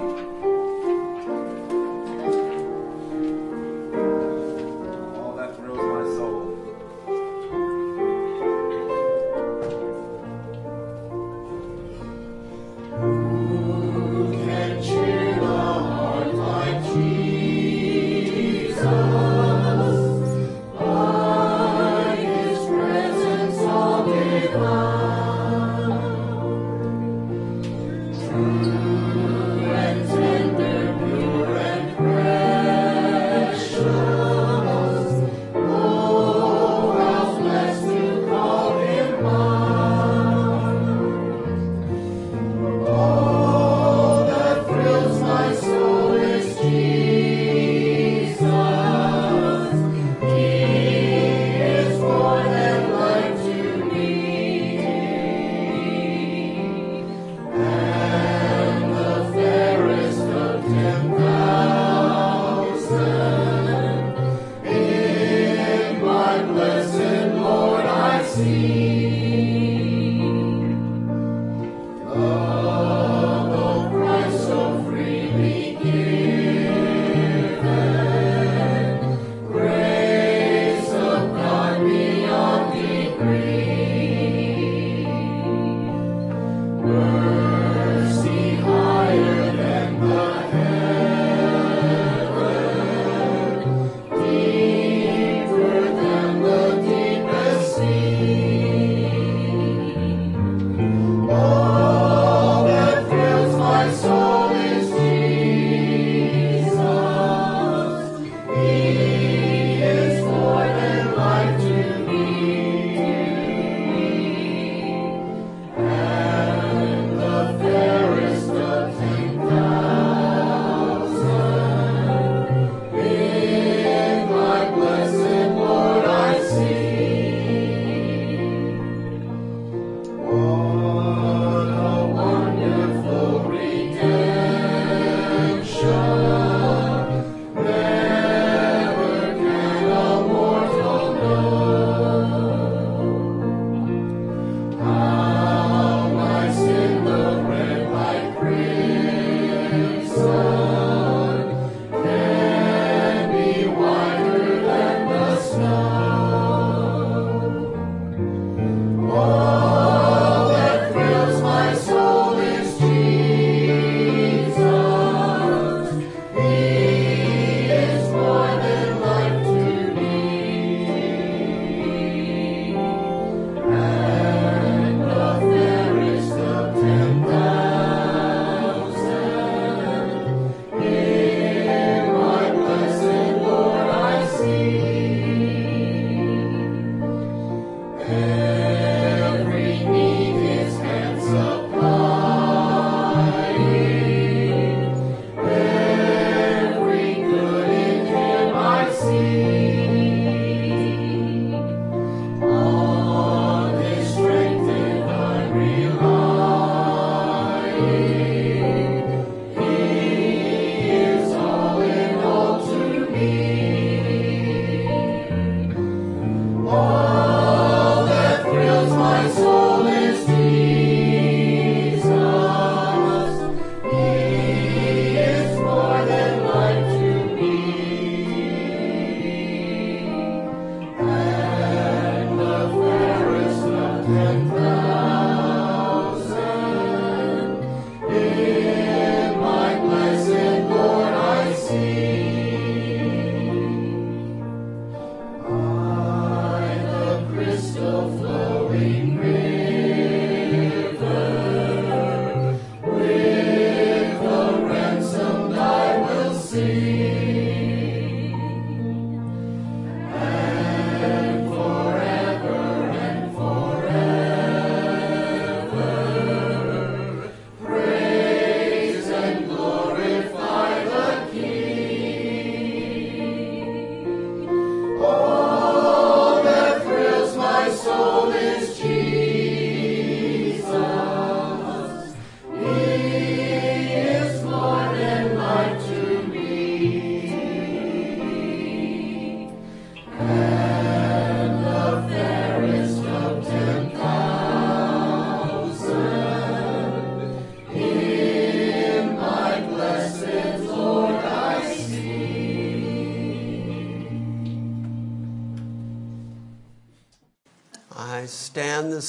All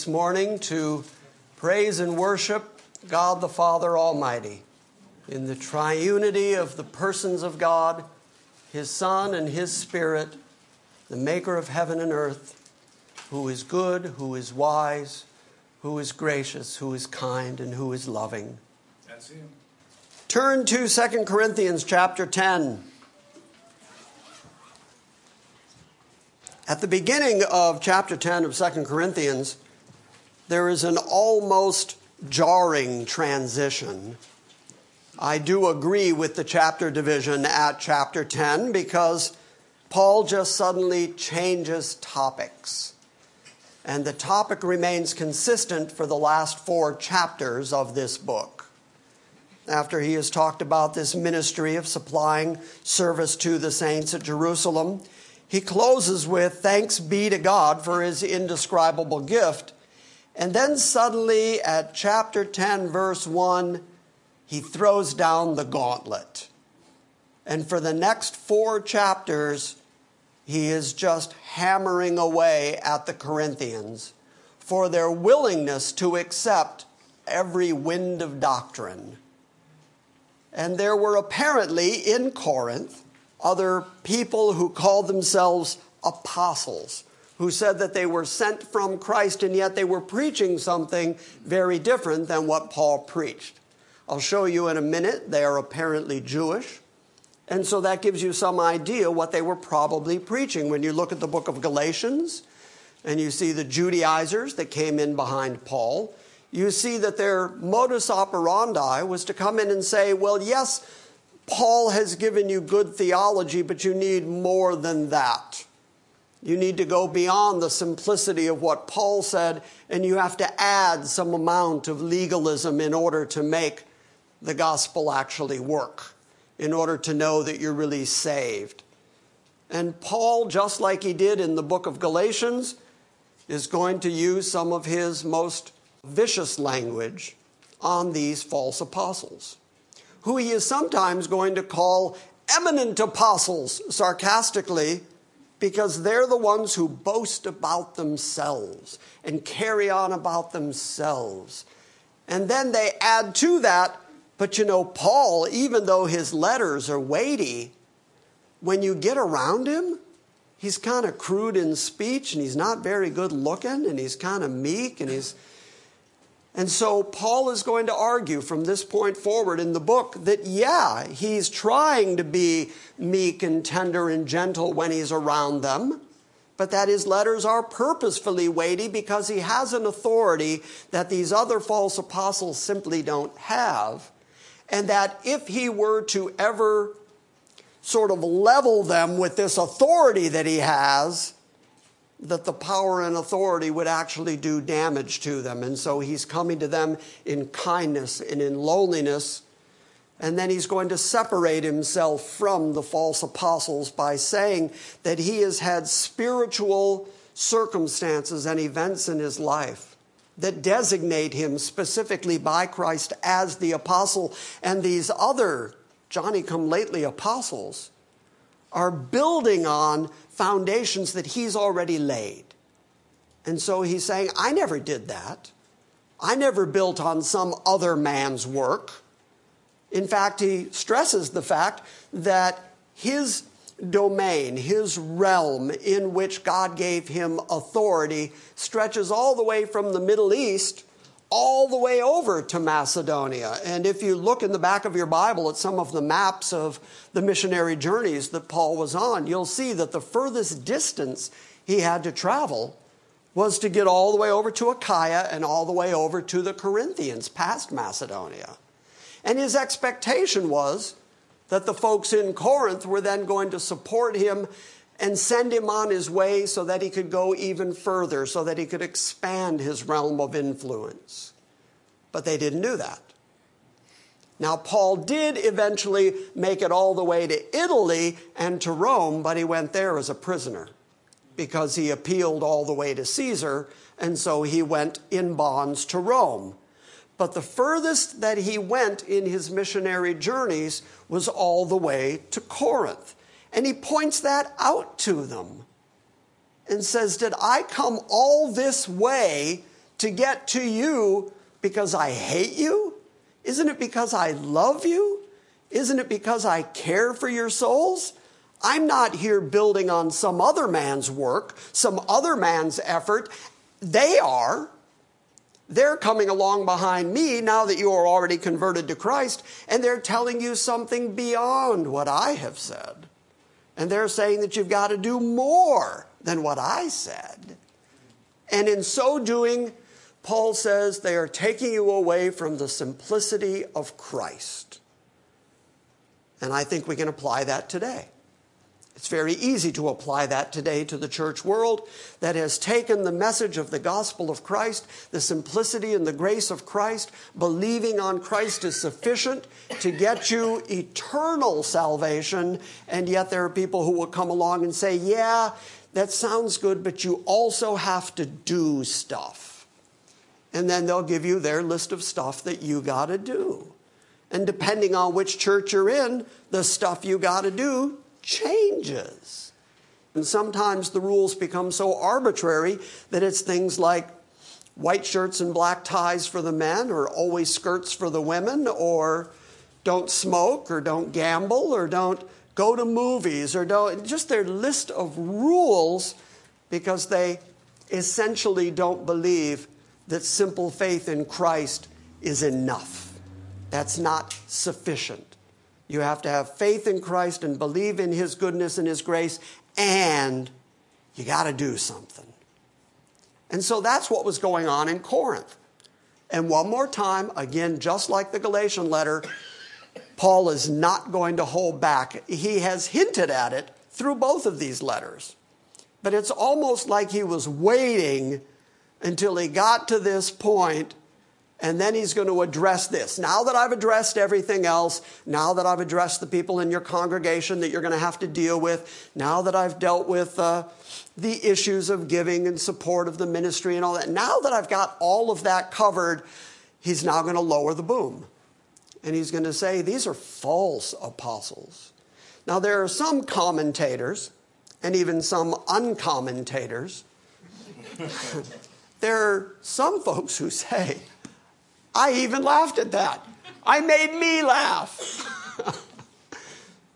this morning to praise and worship God the Father Almighty in the triunity of the persons of God, His Son and His Spirit, the maker of heaven and earth, who is good, who is wise, who is gracious, who is kind, and who is loving. That's him. Turn to 2 Corinthians chapter 10. At the beginning of chapter 10 of 2 Corinthians, there is an almost jarring transition. I do agree with the chapter division at chapter 10 because Paul just suddenly changes topics. And the topic remains consistent for the last four chapters of this book. After he has talked about this ministry of supplying service to the saints at Jerusalem, he closes with thanks be to God for his indescribable gift. And then suddenly at chapter 10, verse 1, he throws down the gauntlet. And for the next four chapters, he is just hammering away at the Corinthians for their willingness to accept every wind of doctrine. And there were apparently in Corinth other people who called themselves apostles, who said that they were sent from Christ and yet they were preaching something very different than what Paul preached. I'll show you in a minute. They are apparently Jewish. And so that gives you some idea what they were probably preaching. When you look at the book of Galatians and you see the Judaizers that came in behind Paul, you see that their modus operandi was to come in and say, well, yes, Paul has given you good theology, but you need more than that. You need to go beyond the simplicity of what Paul said, and you have to add some amount of legalism in order to make the gospel actually work, in order to know that you're really saved. And Paul, just like he did in the book of Galatians, is going to use some of his most vicious language on these false apostles who he is sometimes going to call eminent apostles sarcastically because they're the ones who boast about themselves and carry on about themselves. And then they add to that, but you know, Paul, even though his letters are weighty, when you get around him, he's kind of crude in speech and he's not very good looking and he's kind of meek and he's and so Paul is going to argue from this point forward in the book that, yeah, he's trying to be meek and tender and gentle when he's around them, but that his letters are purposefully weighty because he has an authority that these other false apostles simply don't have. And that if he were to ever sort of level them with this authority that he has, that the power and authority would actually do damage to them. And so he's coming to them in kindness and in lowliness. And then he's going to separate himself from the false apostles by saying that he has had spiritual circumstances and events in his life that designate him specifically by Christ as the apostle. And these other Johnny come lately apostles are building on foundations that he's already laid. And so he's saying, I never did that. I never built on some other man's work. In fact, he stresses the fact that his domain, his realm in which God gave him authority, stretches all the way from the Middle East all the way over to Macedonia. And if you look in the back of your Bible at some of the maps of the missionary journeys that Paul was on, you'll see that the furthest distance he had to travel was to get all the way over to Achaia and all the way over to the Corinthians, past Macedonia. And his expectation was that the folks in Corinth were then going to support him and send him on his way so that he could go even further, so that he could expand his realm of influence. But they didn't do that. Now, Paul did eventually make it all the way to Italy and to Rome, but he went there as a prisoner because he appealed all the way to Caesar, and so he went in bonds to Rome. But the furthest that he went in his missionary journeys was all the way to Corinth. And he points that out to them and says, Did I come all this way to get to you because I hate you? Isn't it because I love you? Isn't it because I care for your souls? I'm not here building on some other man's work, some other man's effort. They are. They're coming along behind me now that you are already converted to Christ, and they're telling you something beyond what I have said. And they're saying that you've got to do more than what I said. And in so doing, Paul says they are taking you away from the simplicity of Christ. And I think we can apply that today. It's very easy to apply that today to the church world that has taken the message of the gospel of Christ, the simplicity and the grace of Christ, believing on Christ is sufficient to get you eternal salvation. And yet there are people who will come along and say, Yeah, that sounds good, but you also have to do stuff. And then they'll give you their list of stuff that you got to do. And depending on which church you're in, the stuff you got to do changes. And sometimes the rules become so arbitrary that it's things like white shirts and black ties for the men, or always skirts for the women, or don't smoke, or don't gamble, or don't go to movies, or don't just their list of rules because they essentially don't believe that simple faith in Christ is enough. That's not sufficient. You have to have faith in Christ and believe in His goodness and His grace, and you got to do something. And so that's what was going on in Corinth. And one more time, again, just like the Galatian letter, Paul is not going to hold back. He has hinted at it through both of these letters. But it's almost like he was waiting until he got to this point and then he's going to address this. Now that I've addressed everything else, now that I've addressed the people in your congregation that you're going to have to deal with, now that I've dealt with uh, the issues of giving and support of the ministry and all that, now that I've got all of that covered, he's now going to lower the boom. And he's going to say, These are false apostles. Now, there are some commentators, and even some uncommentators. there are some folks who say, I even laughed at that. I made me laugh.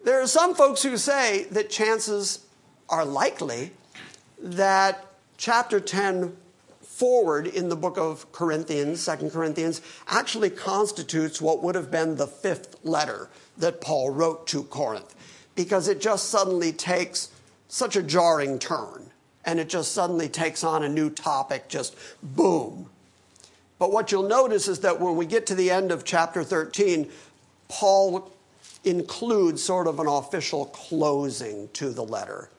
there are some folks who say that chances are likely that chapter 10 forward in the book of Corinthians, Second Corinthians, actually constitutes what would have been the fifth letter that Paul wrote to Corinth because it just suddenly takes such a jarring turn and it just suddenly takes on a new topic, just boom. But what you'll notice is that when we get to the end of chapter 13, Paul includes sort of an official closing to the letter.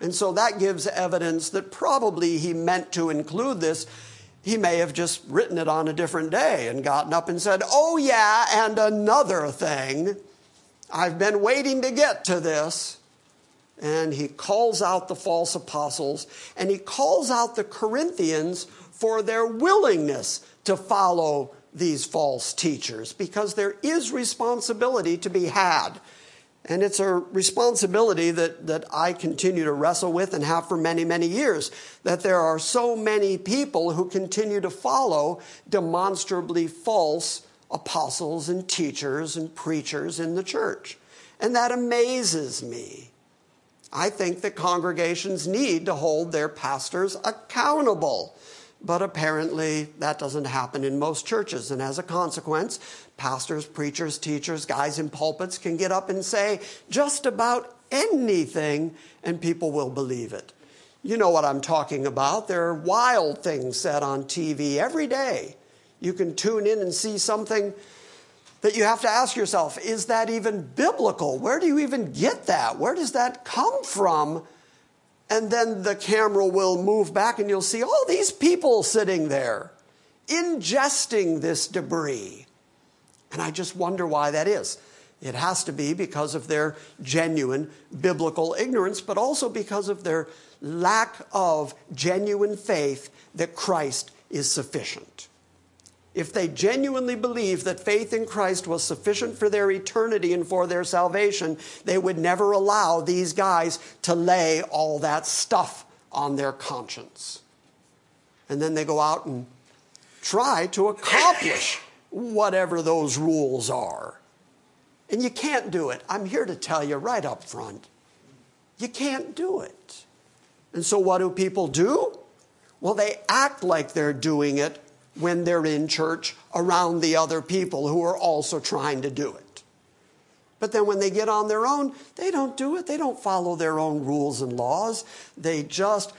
And so that gives evidence that probably he meant to include this. He may have just written it on a different day and gotten up and said, Oh, yeah, and another thing. I've been waiting to get to this. And he calls out the false apostles and he calls out the Corinthians for their willingness to follow these false teachers because there is responsibility to be had. And it's a responsibility that, that I continue to wrestle with and have for many, many years. That there are so many people who continue to follow demonstrably false apostles and teachers and preachers in the church. And that amazes me. I think that congregations need to hold their pastors accountable. But apparently, that doesn't happen in most churches. And as a consequence, pastors, preachers, teachers, guys in pulpits can get up and say just about anything, and people will believe it. You know what I'm talking about. There are wild things said on TV every day. You can tune in and see something that you have to ask yourself is that even biblical? Where do you even get that? Where does that come from? And then the camera will move back and you'll see all these people sitting there ingesting this debris. And I just wonder why that is. It has to be because of their genuine biblical ignorance, but also because of their lack of genuine faith that Christ is sufficient if they genuinely believed that faith in Christ was sufficient for their eternity and for their salvation, they would never allow these guys to lay all that stuff on their conscience. And then they go out and try to accomplish whatever those rules are. And you can't do it. I'm here to tell you right up front you can't do it. And so, what do people do? Well, they act like they're doing it when they're in church around the other people who are also trying to do it. But then when they get on their own, they don't do it. They don't follow their own rules and laws. They just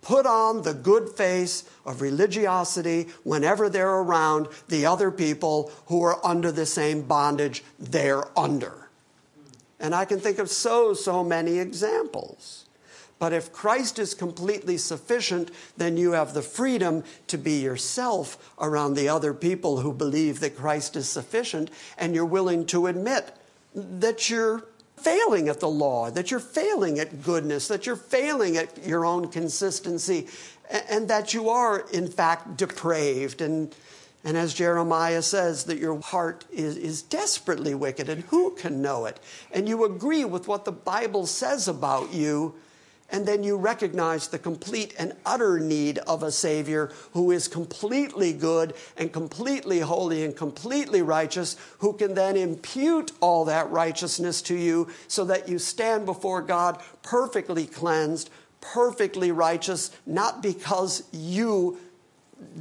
put on the good face of religiosity whenever they're around the other people who are under the same bondage they're under. And I can think of so, so many examples. But if Christ is completely sufficient, then you have the freedom to be yourself around the other people who believe that Christ is sufficient, and you're willing to admit that you're failing at the law, that you're failing at goodness, that you're failing at your own consistency, and that you are, in fact, depraved. And, and as Jeremiah says, that your heart is, is desperately wicked, and who can know it? And you agree with what the Bible says about you and then you recognize the complete and utter need of a Savior who is completely good and completely holy and completely righteous, who can then impute all that righteousness to you so that you stand before God perfectly cleansed, perfectly righteous, not because you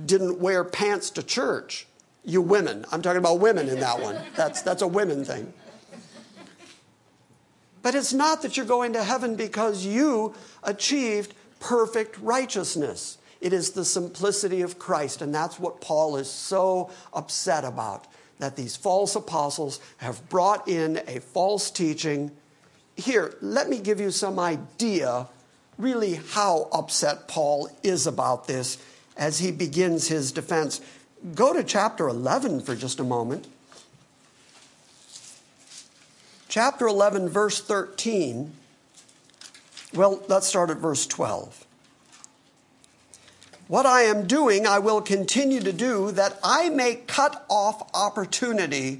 didn't wear pants to church. You women. I'm talking about women in that one. That's, that's a women thing. But it's not that you're going to heaven because you achieved perfect righteousness. It is the simplicity of Christ. And that's what Paul is so upset about that these false apostles have brought in a false teaching. Here, let me give you some idea really how upset Paul is about this as he begins his defense. Go to chapter 11 for just a moment chapter 11, verse 13. Well, let's start at verse 12. What I am doing, I will continue to do, that I may cut off opportunity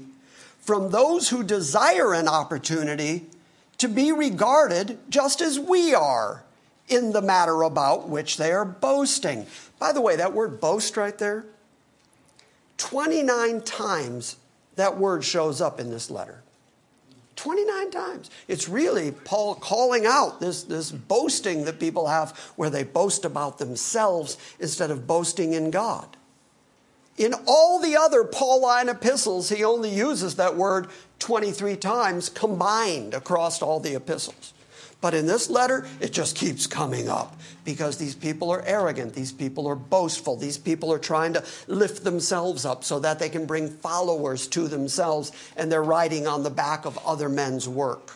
from those who desire an opportunity to be regarded just as we are in the matter about which they are boasting. By the way, that word boast right there, 29 times that word shows up in this letter. 29 times. It's really Paul calling out this, this boasting that people have where they boast about themselves instead of boasting in God. In all the other Pauline epistles, he only uses that word 23 times combined across all the epistles. But in this letter, it just keeps coming up because these people are arrogant. These people are boastful. These people are trying to lift themselves up so that they can bring followers to themselves, and they're riding on the back of other men's work.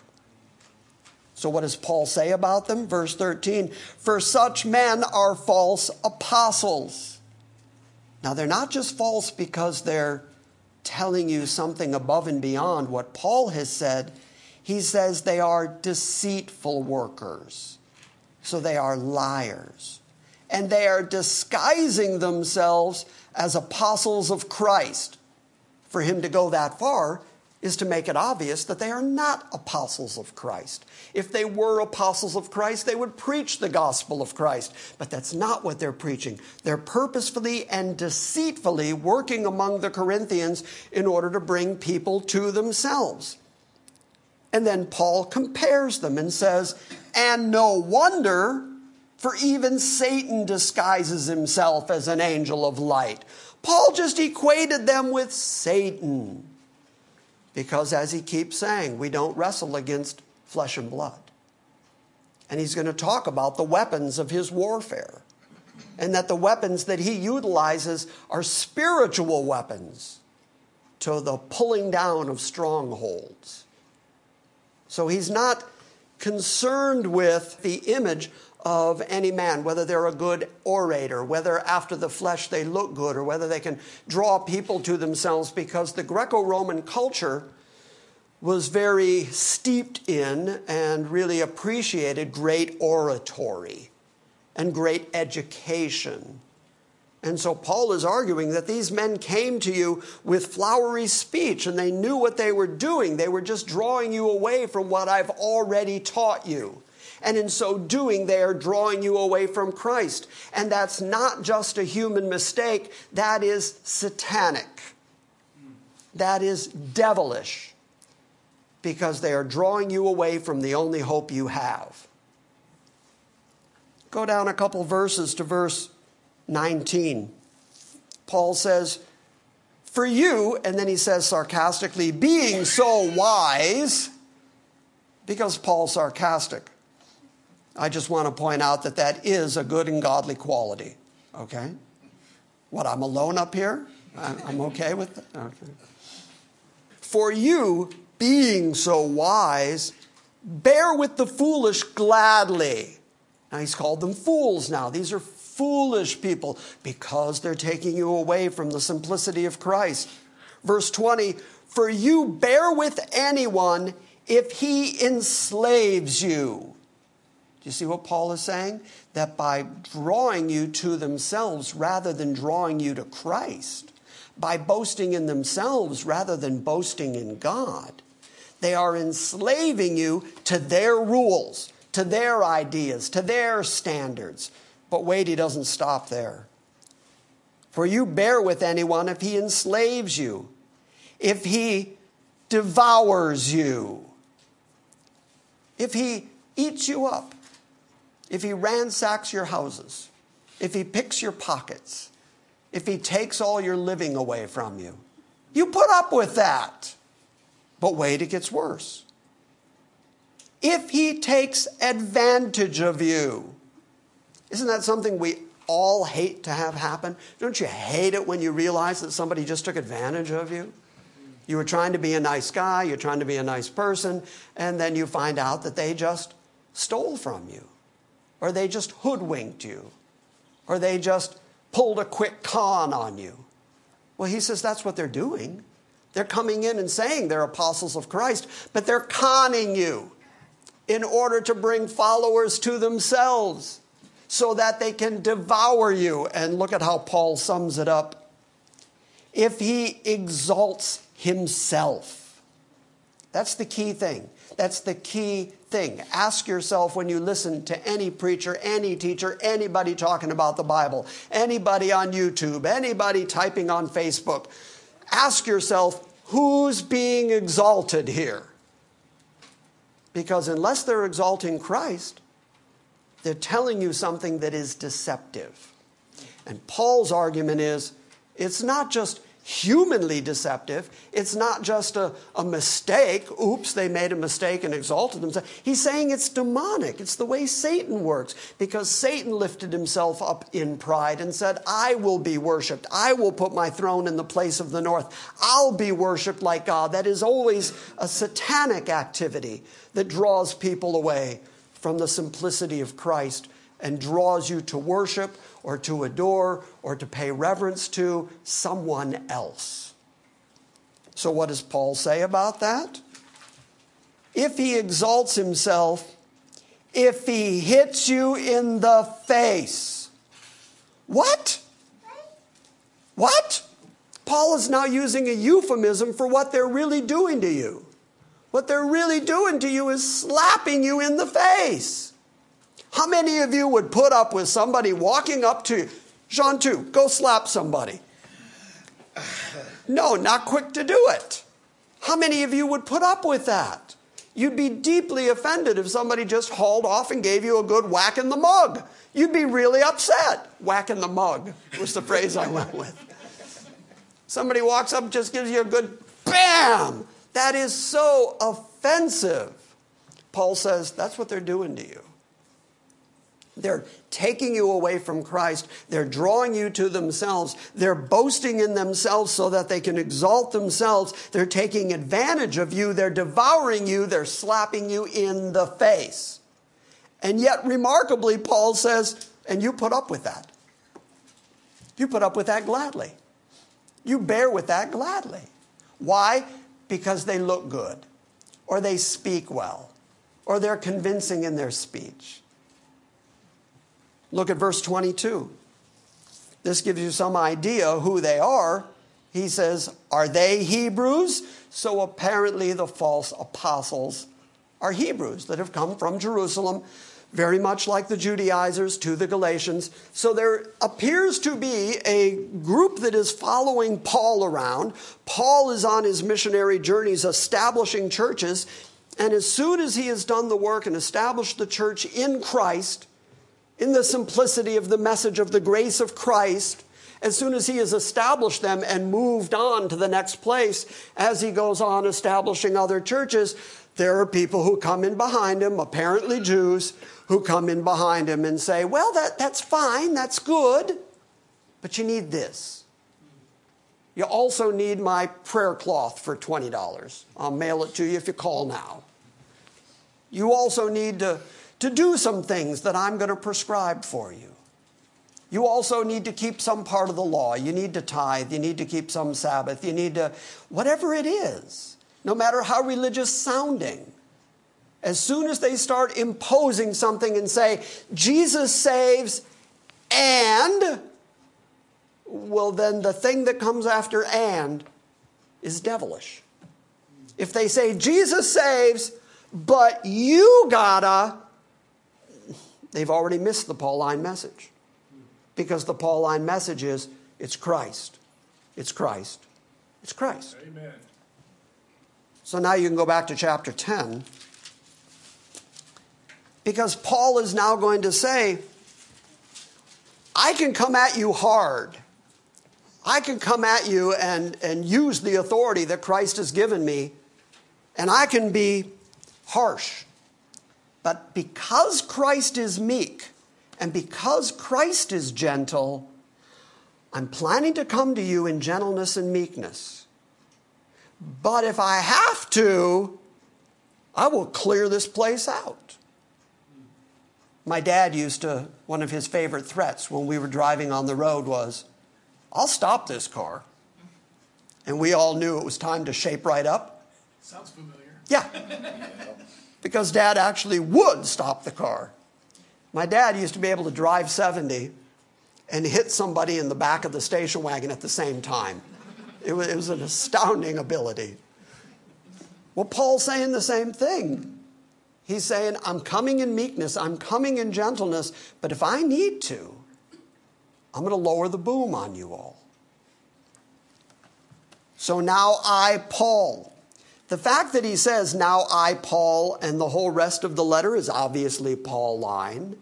So, what does Paul say about them? Verse 13 For such men are false apostles. Now, they're not just false because they're telling you something above and beyond what Paul has said he says they are deceitful workers. So they are liars. And they are disguising themselves as apostles of Christ. For him to go that far is to make it obvious that they are not apostles of Christ. If they were apostles of Christ, they would preach the gospel of Christ. But that's not what they're preaching. They're purposefully and deceitfully working among the Corinthians in order to bring people to themselves. And then Paul compares them and says, And no wonder, for even Satan disguises himself as an angel of light. Paul just equated them with Satan. Because as he keeps saying, we don't wrestle against flesh and blood. And he's going to talk about the weapons of his warfare. And that the weapons that he utilizes are spiritual weapons to the pulling down of strongholds. So he's not concerned with the image of any man, whether they're a good orator, whether after the flesh they look good, or whether they can draw people to themselves, because the Greco Roman culture was very steeped in and really appreciated great oratory and great education and so Paul is arguing that these men came to you with flowery speech and they knew what they were doing. They were just drawing you away from what I've already taught you. And in so doing, they are drawing you away from Christ. And that's not just a human mistake, that is satanic. That is devilish. Because they are drawing you away from the only hope you have. Go down a couple verses to verse 19. Paul says, For you, and then he says sarcastically, being so wise, because Paul's sarcastic. I just want to point out that that is a good and godly quality. Okay? What, I'm alone up here? I'm okay with that? Okay. For you, being so wise, bear with the foolish gladly. Now he's called them fools now. These are foolish people because they're taking you away from the simplicity of Christ. Verse 20, for you bear with anyone if he enslaves you. Do you see what Paul is saying? That by drawing you to themselves rather than drawing you to Christ, by boasting in themselves rather than boasting in God, they are enslaving you to their rules, to their ideas, to their standards. But wait, he doesn't stop there. For you bear with anyone if he enslaves you, if he devours you if he eats you up, if he ransacks your houses, if he picks your pockets, if he takes all your living away from you, you put up with that. But wait, it gets worse. If he takes advantage of you, isn't that something we all hate to have happen? Don't you hate it when you realize that somebody just took advantage of you? You were trying to be a nice guy, you're trying to be a nice person, and then you find out that they just stole from you, or they just hoodwinked you, or they just pulled a quick con on you. Well, he says that's what they're doing. They're coming in and saying they're apostles of Christ, but they're conning you in order to bring followers to themselves so that they can devour you. And look at how Paul sums it up. If he exalts himself. That's the key thing. That's the key thing. Ask yourself when you listen to any preacher, any teacher, anybody talking about the Bible, anybody on YouTube, anybody typing on Facebook, ask yourself who's being exalted here? Because unless they're exalting Christ, they're telling you something that is deceptive. And Paul's argument is it's not just humanly deceptive. It's not just a, a mistake. Oops, they made a mistake and exalted themselves. He's saying it's demonic. It's the way Satan works because Satan lifted himself up in pride and said, I will be worshiped. I will put my throne in the place of the north. I'll be worshiped like God. That is always a satanic activity that draws people away from the simplicity of Christ and draws you to worship or to adore or to pay reverence to someone else. So, what does Paul say about that? If he exalts himself, if he hits you in the face. What? What? Paul is now using a euphemism for what they're really doing to you. What they're really doing to you is slapping you in the face. How many of you would put up with somebody walking up to you? Jean, too, go slap somebody. No, not quick to do it. How many of you would put up with that? You'd be deeply offended if somebody just hauled off and gave you a good whack in the mug. You'd be really upset. Whack in the mug was the phrase I went with. Somebody walks up just gives you a good bam. That is so offensive. Paul says that's what they're doing to you. They're taking you away from Christ. They're drawing you to themselves. They're boasting in themselves so that they can exalt themselves. They're taking advantage of you. They're devouring you. They're slapping you in the face. And yet, remarkably, Paul says, and you put up with that. You put up with that gladly. You bear with that gladly. Why? Because they look good, or they speak well, or they're convincing in their speech Look at verse 22. This gives you some idea who they are. He says, Are they Hebrews? So apparently the false apostles are Hebrews that have come from Jerusalem, very much like the Judaizers to the Galatians. So there appears to be a group that is following Paul around. Paul is on his missionary journeys establishing churches. And as soon as he has done the work and established the church in Christ, in the simplicity of the message of the grace of Christ, as soon as he has established them and moved on to the next place, as he goes on establishing other churches, there are people who come in behind him, apparently Jews, who come in behind him and say, Well, that, that's fine, that's good, but you need this. You also need my prayer cloth for $20. I'll mail it to you if you call now. You also need to, to do some things that I'm going to prescribe for you. You also need to keep some part of the law. You need to tithe. You need to keep some Sabbath. You need to, whatever it is, no matter how religious sounding. As soon as they start imposing something and say, Jesus saves and, well, then the thing that comes after and is devilish. If they say, Jesus saves, but you gotta, they've already missed the Pauline message because the Pauline message is it's Christ. It's Christ. It's Christ. Amen. So now you can go back to chapter 10 because Paul is now going to say, I can come at you hard. I can come at you and, and use the authority that Christ has given me, and I can be harsh. But because Christ is meek, and because Christ is gentle, I'm planning to come to you in gentleness and meekness. But if I have to, I will clear this place out. My dad used to, one of his favorite threats when we were driving on the road was, I'll stop this car. And we all knew it was time to shape right up. Sounds familiar. Yeah. because dad actually would stop the car. My dad used to be able to drive 70 and hit somebody in the back of the station wagon at the same time. It was, it was an astounding ability. Well, Paul's saying the same thing. He's saying, I'm coming in meekness, I'm coming in gentleness, but if I need to, I'm going to lower the boom on you all. So now I, Paul, the fact that he says, now I, Paul, and the whole rest of the letter is obviously Pauline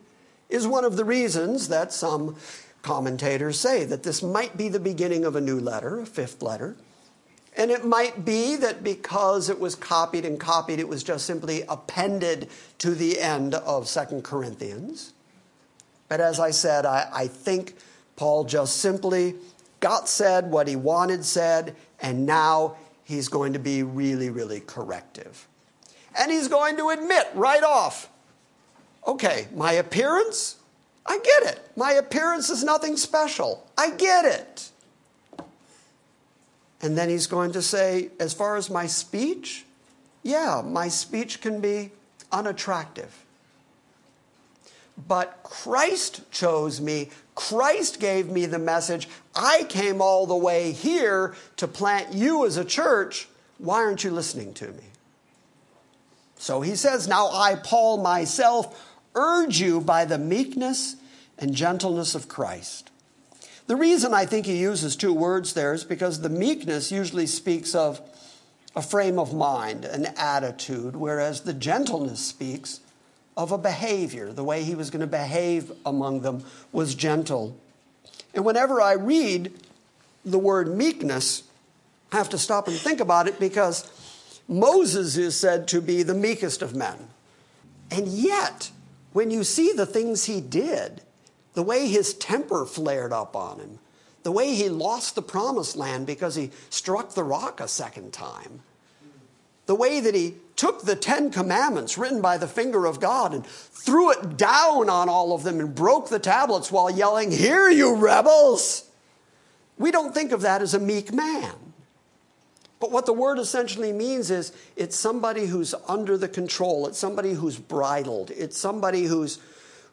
is one of the reasons that some commentators say that this might be the beginning of a new letter, a fifth letter. And it might be that because it was copied and copied, it was just simply appended to the end of Second Corinthians. But as I said, I, I think Paul just simply got said what he wanted said, and now he's going to be really, really corrective. And he's going to admit right off Okay, my appearance, I get it. My appearance is nothing special. I get it. And then he's going to say, as far as my speech, yeah, my speech can be unattractive. But Christ chose me. Christ gave me the message. I came all the way here to plant you as a church. Why aren't you listening to me? So he says, Now I, Paul, myself, urge you by the meekness and gentleness of Christ. The reason I think he uses two words there is because the meekness usually speaks of a frame of mind, an attitude, whereas the gentleness speaks of a behavior. The way he was going to behave among them was gentle. And whenever I read the word meekness, I have to stop and think about it because Moses is said to be the meekest of men. And yet, when you see the things he did, the way his temper flared up on him, the way he lost the promised land because he struck the rock a second time, the way that he took the Ten Commandments written by the finger of God and threw it down on all of them and broke the tablets while yelling, Hear you, rebels! We don't think of that as a meek man. But what the word essentially means is it's somebody who's under the control, it's somebody who's bridled, it's somebody who's,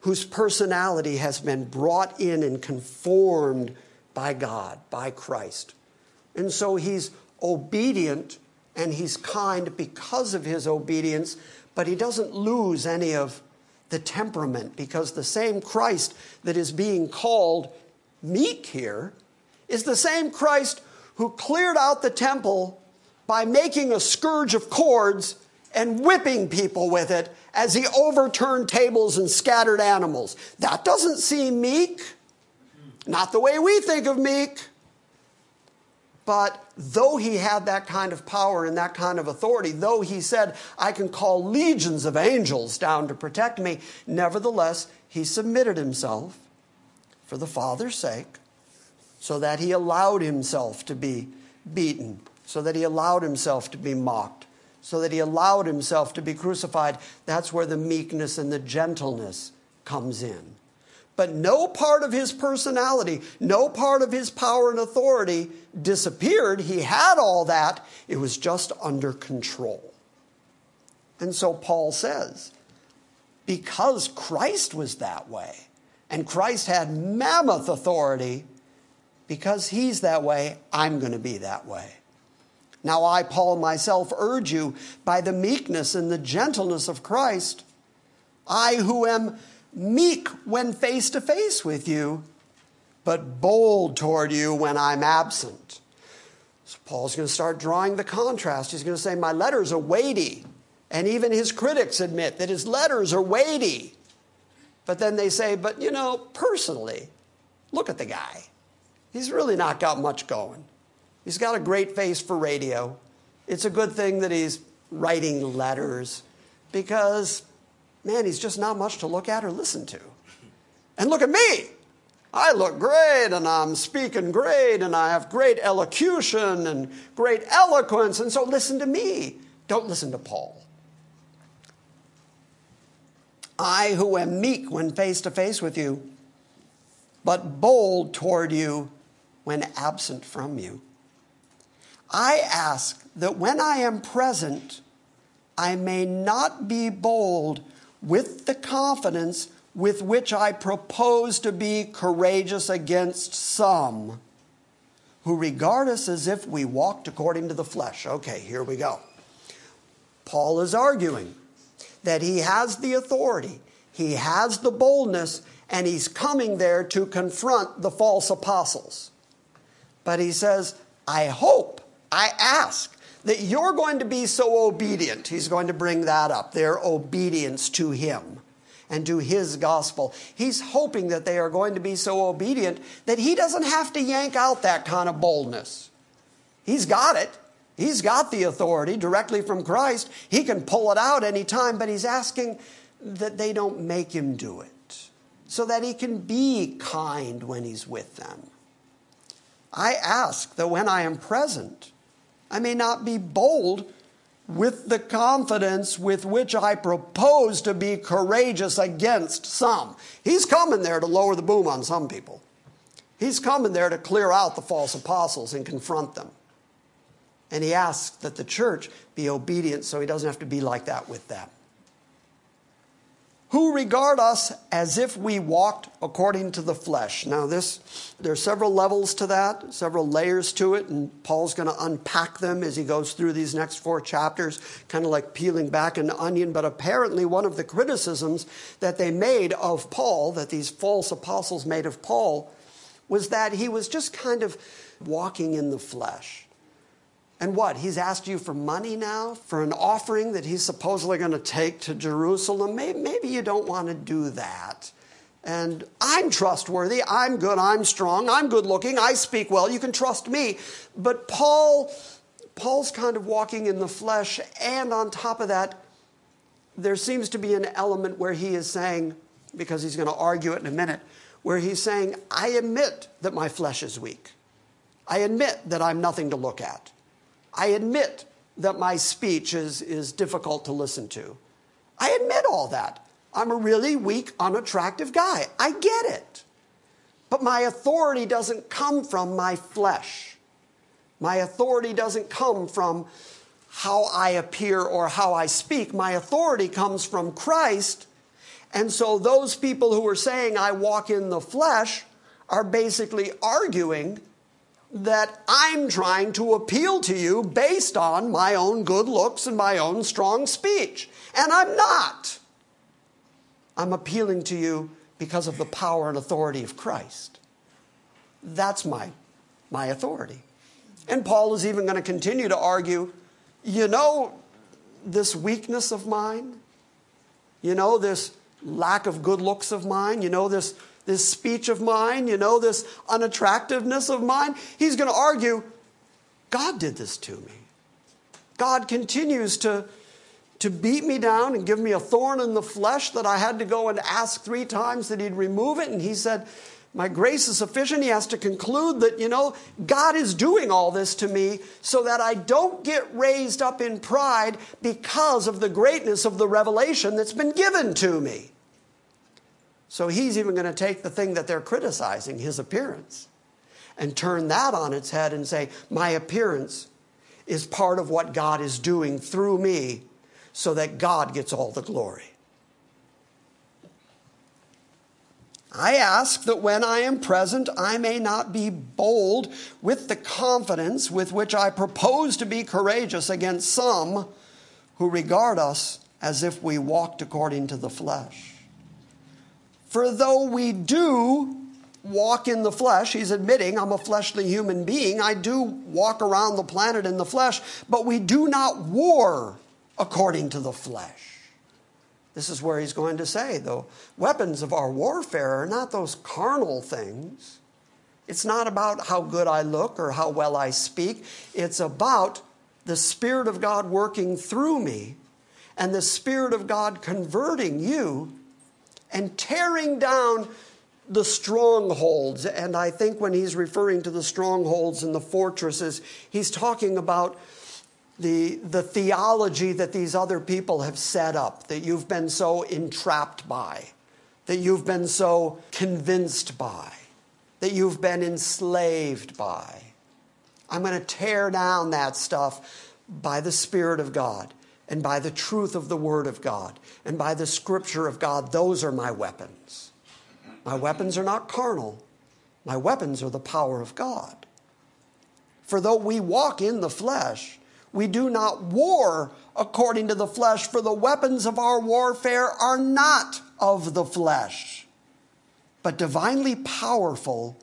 whose personality has been brought in and conformed by God, by Christ. And so he's obedient and he's kind because of his obedience, but he doesn't lose any of the temperament because the same Christ that is being called meek here is the same Christ who cleared out the temple by making a scourge of cords and whipping people with it as he overturned tables and scattered animals. That doesn't seem meek. Not the way we think of meek. But though he had that kind of power and that kind of authority, though he said, I can call legions of angels down to protect me, nevertheless, he submitted himself for the Father's sake so that he allowed himself to be beaten, so that he allowed himself to be mocked, so that he allowed himself to be crucified. That's where the meekness and the gentleness comes in. But no part of his personality, no part of his power and authority disappeared. He had all that, it was just under control. And so Paul says, because Christ was that way, and Christ had mammoth authority, because he's that way, I'm going to be that way. Now, I, Paul, myself urge you by the meekness and the gentleness of Christ, I who am meek when face to face with you, but bold toward you when I'm absent. So Paul's going to start drawing the contrast. He's going to say, My letters are weighty. And even his critics admit that his letters are weighty. But then they say, But you know, personally, look at the guy. He's really not got much going. He's got a great face for radio. It's a good thing that he's writing letters because man, he's just not much to look at or listen to. And look at me. I look great and I'm speaking great and I have great elocution and great eloquence. And so listen to me. Don't listen to Paul. I, who am meek when face to face with you, but bold toward you when absent from you. I ask that when I am present, I may not be bold with the confidence with which I propose to be courageous against some who regard us as if we walked according to the flesh. Okay, here we go. Paul is arguing that he has the authority, he has the boldness, and he's coming there to confront the false apostles. But he says, I hope, I ask that you're going to be so obedient. He's going to bring that up, their obedience to him and to his gospel. He's hoping that they are going to be so obedient that he doesn't have to yank out that kind of boldness. He's got it. He's got the authority directly from Christ. He can pull it out anytime, but he's asking that they don't make him do it so that he can be kind when he's with them. I ask that when I am present, I may not be bold with the confidence with which I propose to be courageous against some. He's coming there to lower the boom on some people. He's coming there to clear out the false apostles and confront them. And he asks that the church be obedient so he doesn't have to be like that with them who regard us as if we walked according to the flesh. Now, this there are several levels to that, several layers to it, and Paul's going to unpack them as he goes through these next four chapters, kind of like peeling back an onion. But apparently, one of the criticisms that they made of Paul, that these false apostles made of Paul, was that he was just kind of walking in the flesh. And what? He's asked you for money now, for an offering that he's supposedly going to take to Jerusalem. Maybe, you don't want to do that. And I'm trustworthy, I'm good, I'm strong, I'm good looking, I speak well, you can trust me. But Paul, Paul's kind of walking in the flesh, and on top of that, there seems to be an element where he is saying, because he's going to argue it in a minute, where he's saying, I admit that my flesh is weak. I admit that I'm nothing to look at. I admit that my speech is, is difficult to listen to. I admit all that. I'm a really weak, unattractive guy. I get it. But my authority doesn't come from my flesh. My authority doesn't come from how I appear or how I speak. My authority comes from Christ. And so those people who are saying I walk in the flesh are basically arguing that I'm trying to appeal to you based on my own good looks and my own strong speech. And I'm not. I'm appealing to you because of the power and authority of Christ. That's my, my authority. And Paul is even going to continue to argue you know, this weakness of mine, you know, this lack of good looks of mine, you know, this, this speech of mine, you know, this unattractiveness of mine. He's going to argue God did this to me. God continues to, to beat me down and give me a thorn in the flesh that I had to go and ask three times that He'd remove it. And He said, my grace is sufficient. He has to conclude that, you know, God is doing all this to me so that I don't get raised up in pride because of the greatness of the revelation that's been given to me. So he's even going to take the thing that they're criticizing, his appearance, and turn that on its head and say, My appearance is part of what God is doing through me so that God gets all the glory. I ask that when I am present, I may not be bold with the confidence with which I propose to be courageous against some who regard us as if we walked according to the flesh. For though we do walk in the flesh, he's admitting I'm a fleshly human being, I do walk around the planet in the flesh, but we do not war according to the flesh. This is where he's going to say the weapons of our warfare are not those carnal things. It's not about how good I look or how well I speak. It's about the Spirit of God working through me and the Spirit of God converting you and tearing down the strongholds. And I think when he's referring to the strongholds and the fortresses, he's talking about the, the theology that these other people have set up, that you've been so entrapped by, that you've been so convinced by, that you've been enslaved by. I'm going to tear down that stuff by the Spirit of God and by the truth of the Word of God and by the Scripture of God. Those are my weapons. My weapons are not carnal, my weapons are the power of God. For though we walk in the flesh, we do not war according to the flesh, for the weapons of our warfare are not of the flesh, but divinely powerful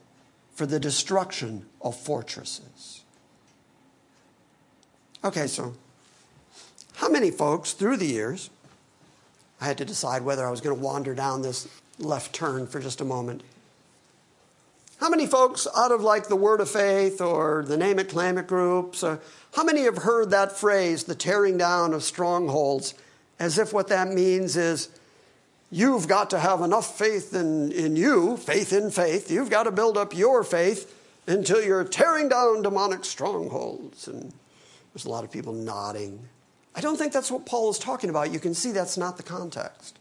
for the destruction of fortresses. Okay, so how many folks through the years, I had to decide whether I was going to wander down this left turn for just a moment. How many folks out of like the Word of Faith or the Name It, Claim It groups, uh, how many have heard that phrase, the tearing down of strongholds, as if what that means is you've got to have enough faith in, in you, faith in faith. You've got to build up your faith until you're tearing down demonic strongholds. And there's a lot of people nodding. I don't think that's what Paul is talking about. You can see that's not the context.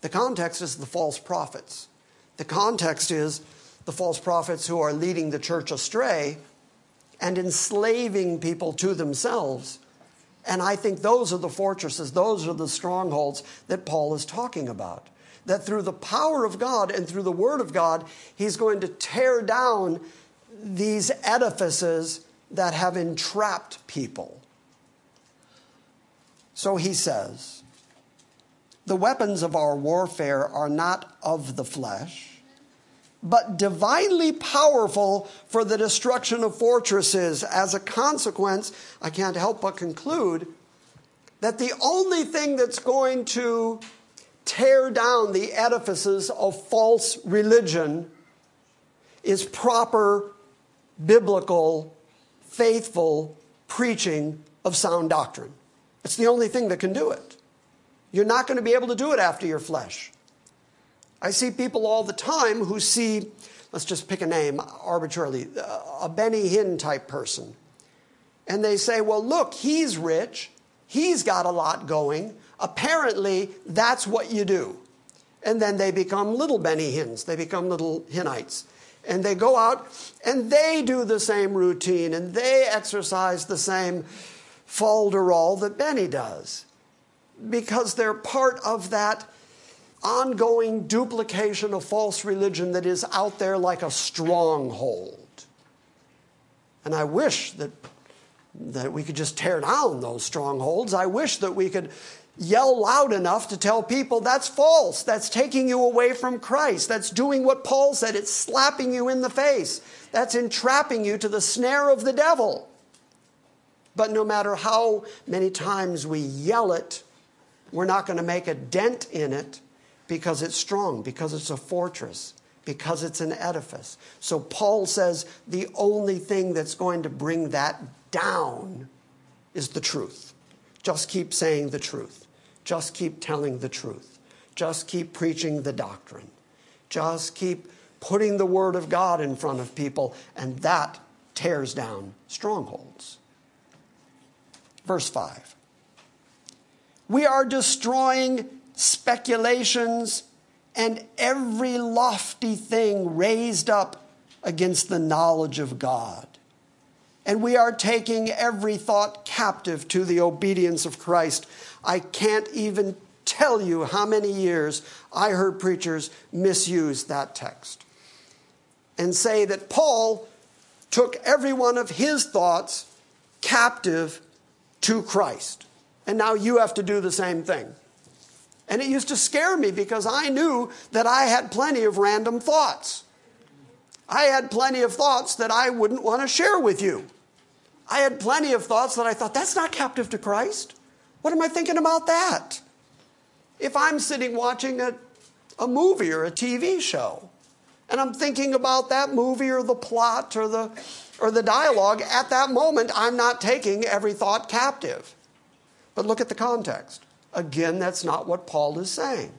The context is the false prophets. The context is the false prophets who are leading the church astray and enslaving people to themselves. And I think those are the fortresses, those are the strongholds that Paul is talking about. That through the power of God and through the Word of God, he's going to tear down these edifices that have entrapped people. So he says, the weapons of our warfare are not of the flesh but divinely powerful for the destruction of fortresses. As a consequence, I can't help but conclude that the only thing that's going to tear down the edifices of false religion is proper biblical, faithful preaching of sound doctrine. It's the only thing that can do it. You're not going to be able to do it after your flesh. I see people all the time who see, let's just pick a name arbitrarily, uh, a Benny Hinn type person. And they say, well, look, he's rich, he's got a lot going. Apparently, that's what you do. And then they become little Benny Hinns, they become little Hinnites. And they go out and they do the same routine and they exercise the same falderall that Benny does because they're part of that ongoing duplication of false religion that is out there like a stronghold. And I wish that, that we could just tear down those strongholds. I wish that we could yell loud enough to tell people that's false. That's taking you away from Christ. That's doing what Paul said. It's slapping you in the face. That's entrapping you to the snare of the devil. But no matter how many times we yell it, we're not going to make a dent in it because it's strong, because it's a fortress, because it's an edifice. So Paul says the only thing that's going to bring that down is the truth. Just keep saying the truth. Just keep telling the truth. Just keep preaching the doctrine. Just keep putting the Word of God in front of people, and that tears down strongholds. Verse 5 We are destroying speculations and every lofty thing raised up against the knowledge of God. And we are taking every thought captive to the obedience of Christ. I can't even tell you how many years I heard preachers misuse that text and say that Paul took every one of his thoughts captive to Christ. And now you have to do the same thing. And it used to scare me because I knew that I had plenty of random thoughts. I had plenty of thoughts that I wouldn't want to share with you. I had plenty of thoughts that I thought, that's not captive to Christ. What am I thinking about that? If I'm sitting watching a, a movie or a TV show, and I'm thinking about that movie or the plot or the, or the dialogue, at that moment, I'm not taking every thought captive. But look at the context. Again, that's not what Paul is saying.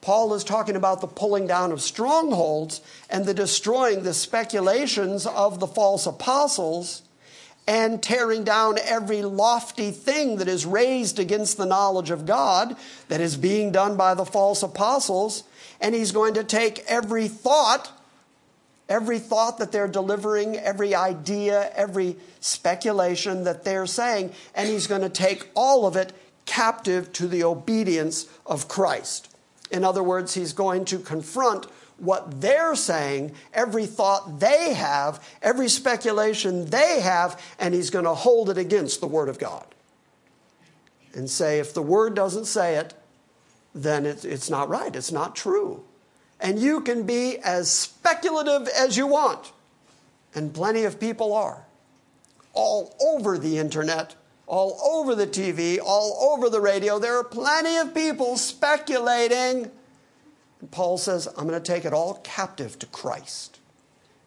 Paul is talking about the pulling down of strongholds and the destroying the speculations of the false apostles and tearing down every lofty thing that is raised against the knowledge of God that is being done by the false apostles. And he's going to take every thought, every thought that they're delivering, every idea, every speculation that they're saying, and he's going to take all of it captive to the obedience of Christ. In other words, he's going to confront what they're saying, every thought they have, every speculation they have, and he's going to hold it against the Word of God. And say, if the Word doesn't say it, then it's not right, it's not true. And you can be as speculative as you want, and plenty of people are, all over the internet all over the TV, all over the radio. There are plenty of people speculating. And Paul says, I'm going to take it all captive to Christ.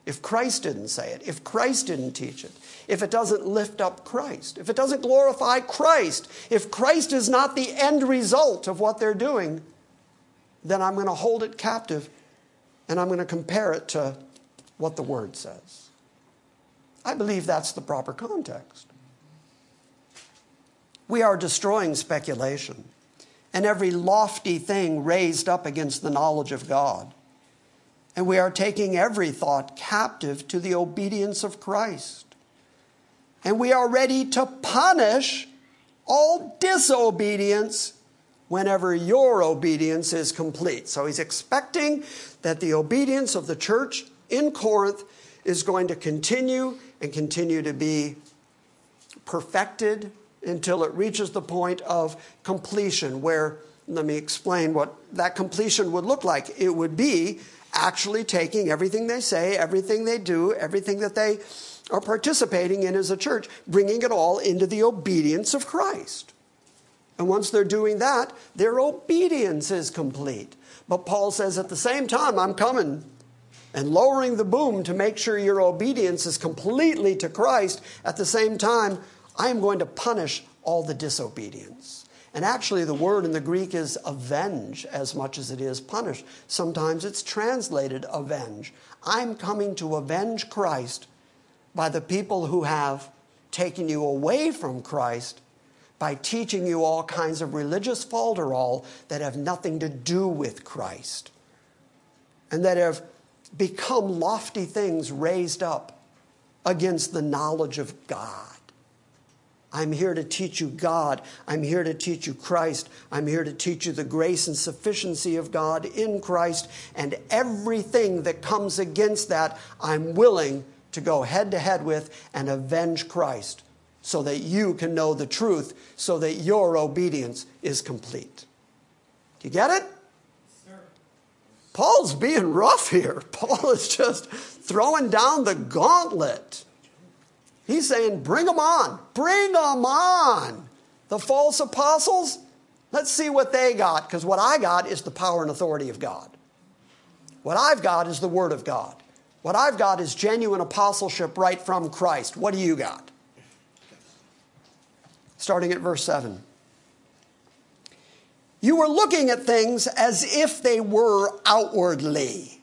If Christ didn't say it, if Christ didn't teach it, if it doesn't lift up Christ, if it doesn't glorify Christ, if Christ is not the end result of what they're doing, then I'm going to hold it captive and I'm going to compare it to what the Word says. I believe that's the proper context. We are destroying speculation and every lofty thing raised up against the knowledge of God. And we are taking every thought captive to the obedience of Christ. And we are ready to punish all disobedience whenever your obedience is complete. So he's expecting that the obedience of the church in Corinth is going to continue and continue to be perfected until it reaches the point of completion, where, let me explain what that completion would look like. It would be actually taking everything they say, everything they do, everything that they are participating in as a church, bringing it all into the obedience of Christ. And once they're doing that, their obedience is complete. But Paul says at the same time, I'm coming and lowering the boom to make sure your obedience is completely to Christ. At the same time, I am going to punish all the disobedience. And actually, the word in the Greek is avenge as much as it is punish. Sometimes it's translated avenge. I'm coming to avenge Christ by the people who have taken you away from Christ by teaching you all kinds of religious falderall that have nothing to do with Christ and that have become lofty things raised up against the knowledge of God. I'm here to teach you God. I'm here to teach you Christ. I'm here to teach you the grace and sufficiency of God in Christ. And everything that comes against that, I'm willing to go head to head with and avenge Christ so that you can know the truth, so that your obedience is complete. Do you get it? Paul's being rough here. Paul is just throwing down the gauntlet. He's saying, bring them on. Bring them on. The false apostles, let's see what they got, because what I got is the power and authority of God. What I've got is the Word of God. What I've got is genuine apostleship right from Christ. What do you got? Starting at verse 7. You were looking at things as if they were outwardly.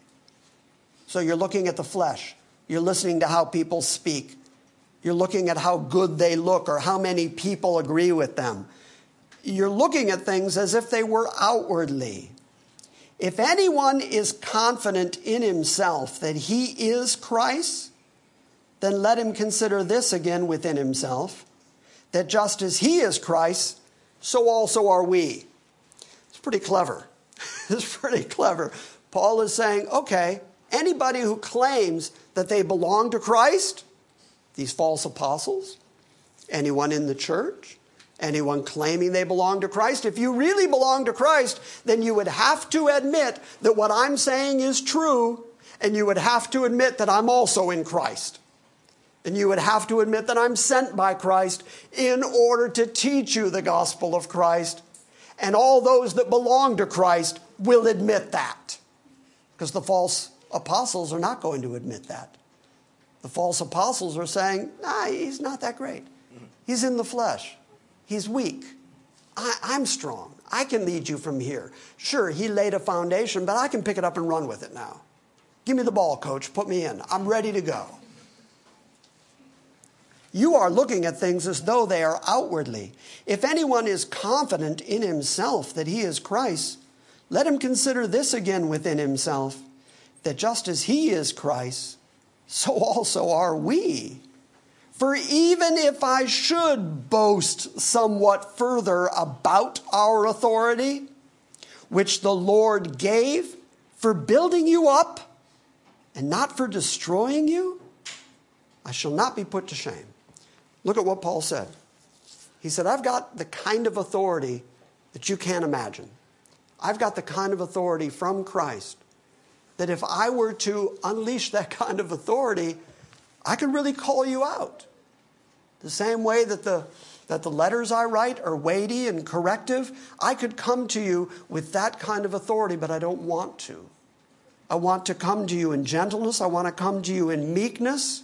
So you're looking at the flesh. You're listening to how people speak. You're looking at how good they look or how many people agree with them. You're looking at things as if they were outwardly. If anyone is confident in himself that he is Christ, then let him consider this again within himself that just as he is Christ, so also are we. It's pretty clever. it's pretty clever. Paul is saying, okay, anybody who claims that they belong to Christ, these false apostles, anyone in the church, anyone claiming they belong to Christ. If you really belong to Christ, then you would have to admit that what I'm saying is true, and you would have to admit that I'm also in Christ. And you would have to admit that I'm sent by Christ in order to teach you the gospel of Christ. And all those that belong to Christ will admit that. Because the false apostles are not going to admit that. The false apostles are saying, nah, he's not that great. He's in the flesh. He's weak. I, I'm strong. I can lead you from here. Sure, he laid a foundation, but I can pick it up and run with it now. Give me the ball, coach. Put me in. I'm ready to go. You are looking at things as though they are outwardly. If anyone is confident in himself that he is Christ, let him consider this again within himself that just as he is Christ, so also are we. For even if I should boast somewhat further about our authority, which the Lord gave for building you up and not for destroying you, I shall not be put to shame. Look at what Paul said. He said, I've got the kind of authority that you can't imagine. I've got the kind of authority from Christ that if I were to unleash that kind of authority, I could really call you out. The same way that the, that the letters I write are weighty and corrective, I could come to you with that kind of authority, but I don't want to. I want to come to you in gentleness, I want to come to you in meekness.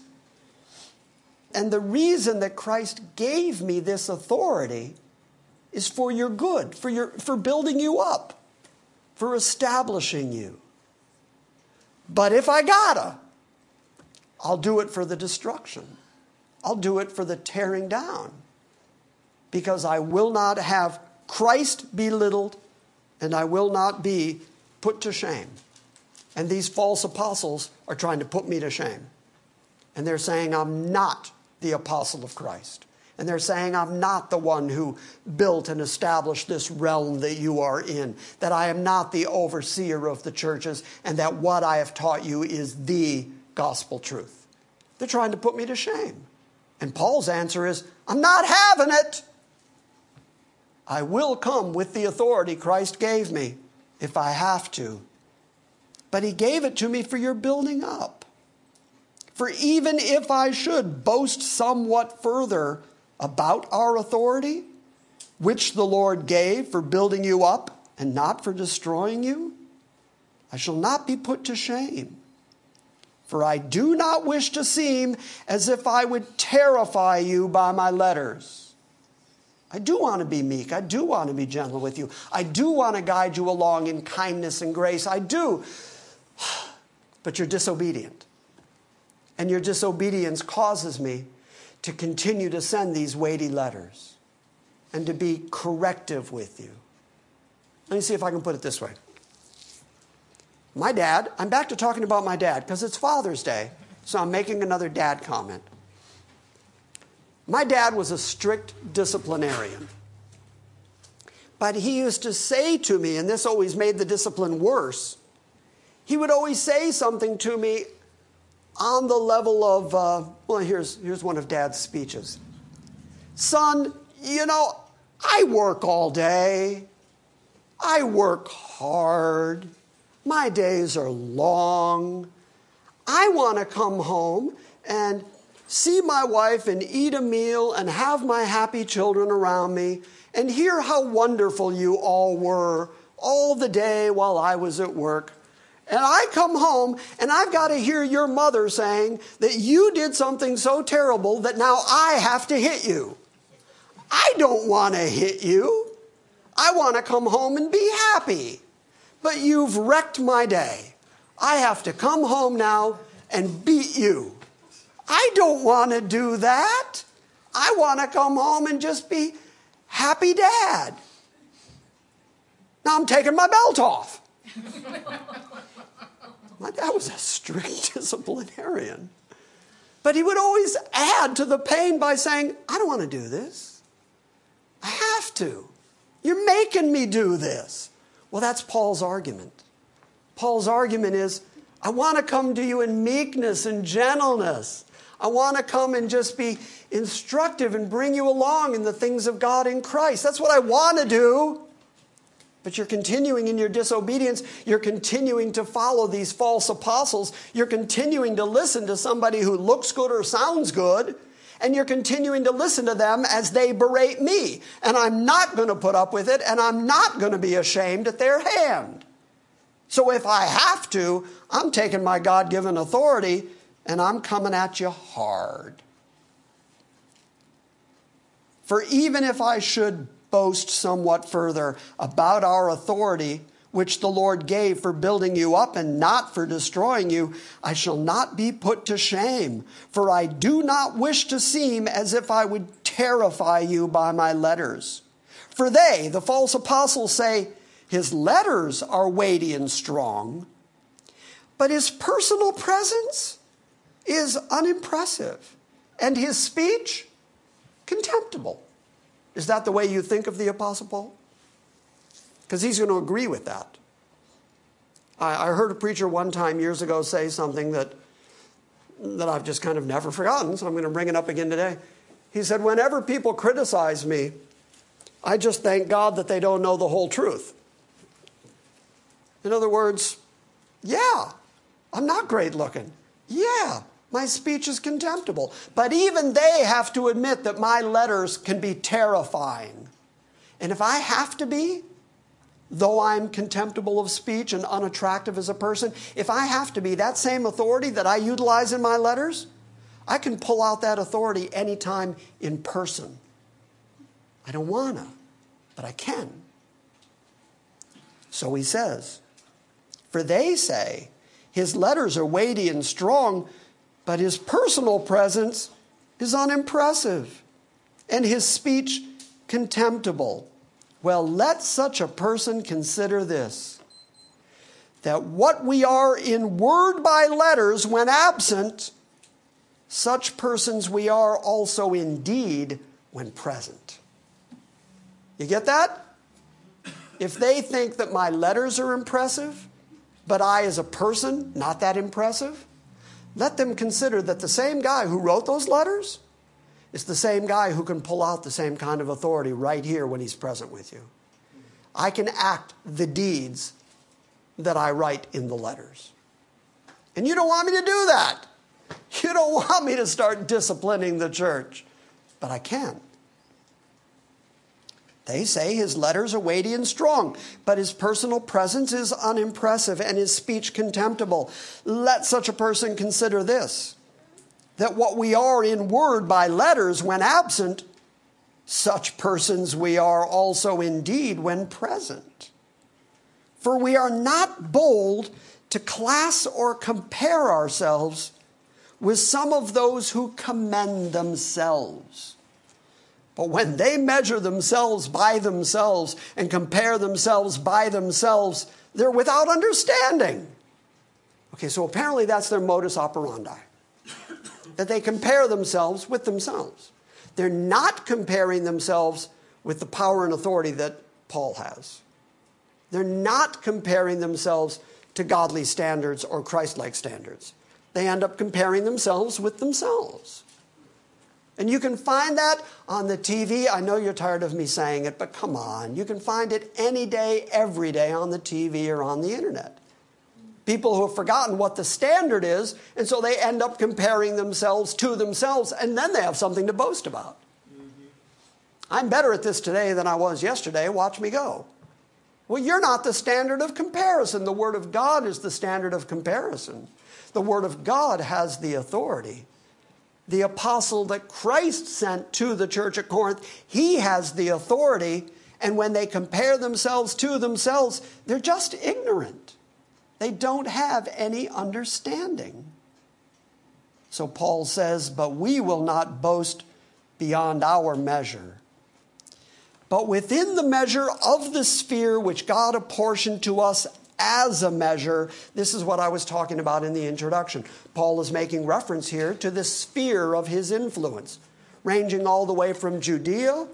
And the reason that Christ gave me this authority is for your good, for, your, for building you up, for establishing you. But if I gotta, I'll do it for the destruction. I'll do it for the tearing down because I will not have Christ belittled and I will not be put to shame. And these false apostles are trying to put me to shame. And they're saying I'm not the apostle of Christ. And they're saying, I'm not the one who built and established this realm that you are in, that I am not the overseer of the churches, and that what I have taught you is the gospel truth. They're trying to put me to shame. And Paul's answer is, I'm not having it. I will come with the authority Christ gave me if I have to. But he gave it to me for your building up. For even if I should boast somewhat further about our authority, which the Lord gave for building you up and not for destroying you, I shall not be put to shame. For I do not wish to seem as if I would terrify you by my letters. I do want to be meek. I do want to be gentle with you. I do want to guide you along in kindness and grace. I do. But you're disobedient. And your disobedience causes me to continue to send these weighty letters and to be corrective with you. Let me see if I can put it this way. My dad, I'm back to talking about my dad because it's Father's Day, so I'm making another dad comment. My dad was a strict disciplinarian. But he used to say to me, and this always made the discipline worse, he would always say something to me on the level of, uh, well, here's, here's one of dad's speeches Son, you know, I work all day, I work hard, my days are long. I want to come home and see my wife and eat a meal and have my happy children around me and hear how wonderful you all were all the day while I was at work. And I come home and I've got to hear your mother saying that you did something so terrible that now I have to hit you. I don't want to hit you. I want to come home and be happy. But you've wrecked my day. I have to come home now and beat you. I don't want to do that. I want to come home and just be happy dad. Now I'm taking my belt off. My dad was a strict disciplinarian. But he would always add to the pain by saying, I don't want to do this. I have to. You're making me do this. Well, that's Paul's argument. Paul's argument is, I want to come to you in meekness and gentleness. I want to come and just be instructive and bring you along in the things of God in Christ. That's what I want to do. But you're continuing in your disobedience. You're continuing to follow these false apostles. You're continuing to listen to somebody who looks good or sounds good. And you're continuing to listen to them as they berate me. And I'm not going to put up with it, and I'm not going to be ashamed at their hand. So if I have to, I'm taking my God given authority and I'm coming at you hard. For even if I should boast somewhat further about our authority, which the Lord gave for building you up and not for destroying you, I shall not be put to shame, for I do not wish to seem as if I would terrify you by my letters. For they, the false apostles, say, His letters are weighty and strong, but his personal presence is unimpressive, and his speech contemptible. Is that the way you think of the Apostle Paul? Because he's going to agree with that. I, I, heard a preacher one time years ago say something that, that I've just kind of never forgotten, so I'm going to bring it up again today. He said, Whenever people criticize me, I just thank God that they don't know the whole truth. In other words, yeah, I'm not great looking. Yeah, my speech is contemptible. But even they have to admit that my letters can be terrifying. And if I have to be, though I'm contemptible of speech and unattractive as a person, if I have to be that same authority that I utilize in my letters, I can pull out that authority anytime in person. I don't want to, but I can. So he says, For they say, his letters are weighty and strong, but his personal presence is unimpressive and his speech contemptible. Well, let such a person consider this that what we are in word by letters when absent, such persons we are also indeed when present. You get that? If they think that my letters are impressive, but I as a person, not that impressive, let them consider that the same guy who wrote those letters is the same guy who can pull out the same kind of authority right here when he's present with you. I can act the deeds that I write in the letters. And you don't want me to do that. You don't want me to start disciplining the church, but I can. They say his letters are weighty and strong, but his personal presence is unimpressive and his speech contemptible. Let such a person consider this that what we are in word by letters when absent, such persons we are also indeed when present. For we are not bold to class or compare ourselves with some of those who commend themselves. But when they measure themselves by themselves and compare themselves by themselves, they're without understanding. Okay, so apparently that's their modus operandi. that they compare themselves with themselves. They're not comparing themselves with the power and authority that Paul has. They're not comparing themselves to godly standards or Christ like standards. they end up comparing themselves with themselves. And you can find that on the TV. I know you're tired of me saying it, but come on. You can find it any day, every day on the TV or on the internet. People who have forgotten what the standard is, and so they end up comparing themselves to themselves, and then they have something to boast about. Mm-hmm. I'm better at this today than I was yesterday. Watch me go. Well, you're not the standard of comparison. The Word of God is the standard of comparison. The Word of God has the authority the apostle that Christ sent to the church at Corinth, he has the authority. And when they compare themselves to themselves, they're just ignorant. They don't have any understanding. So Paul says, But we will not boast beyond our measure. But within the measure of the sphere which God apportioned to us as a measure. This is what I was talking about in the introduction. Paul is making reference here to the sphere of his influence, ranging all the way from Judea.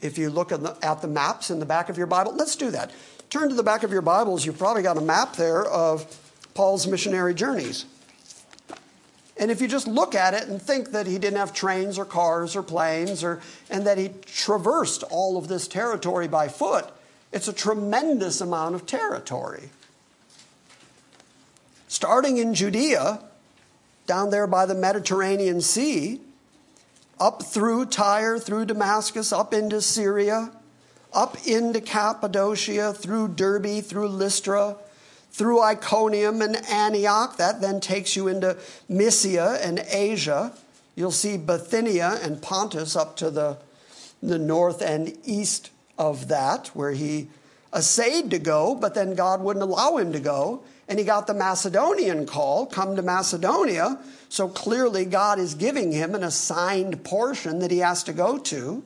If you look at the, at the maps in the back of your Bible, let's do that. Turn to the back of your Bibles. You've probably got a map there of Paul's missionary journeys. And if you just look at it and think that he didn't have trains or cars or planes, or, and that he traversed all of this territory by foot, it's a tremendous amount of territory. Starting in Judea, down there by the Mediterranean Sea, up through Tyre, through Damascus, up into Syria, up into Cappadocia, through Derbe, through Lystra, through Iconium and Antioch. That then takes you into Mysia and Asia. You'll see Bithynia and Pontus up to the, the north and east of that, where he essayed to go, but then God wouldn't allow him to go. And he got the Macedonian call come to Macedonia. So clearly, God is giving him an assigned portion that he has to go to.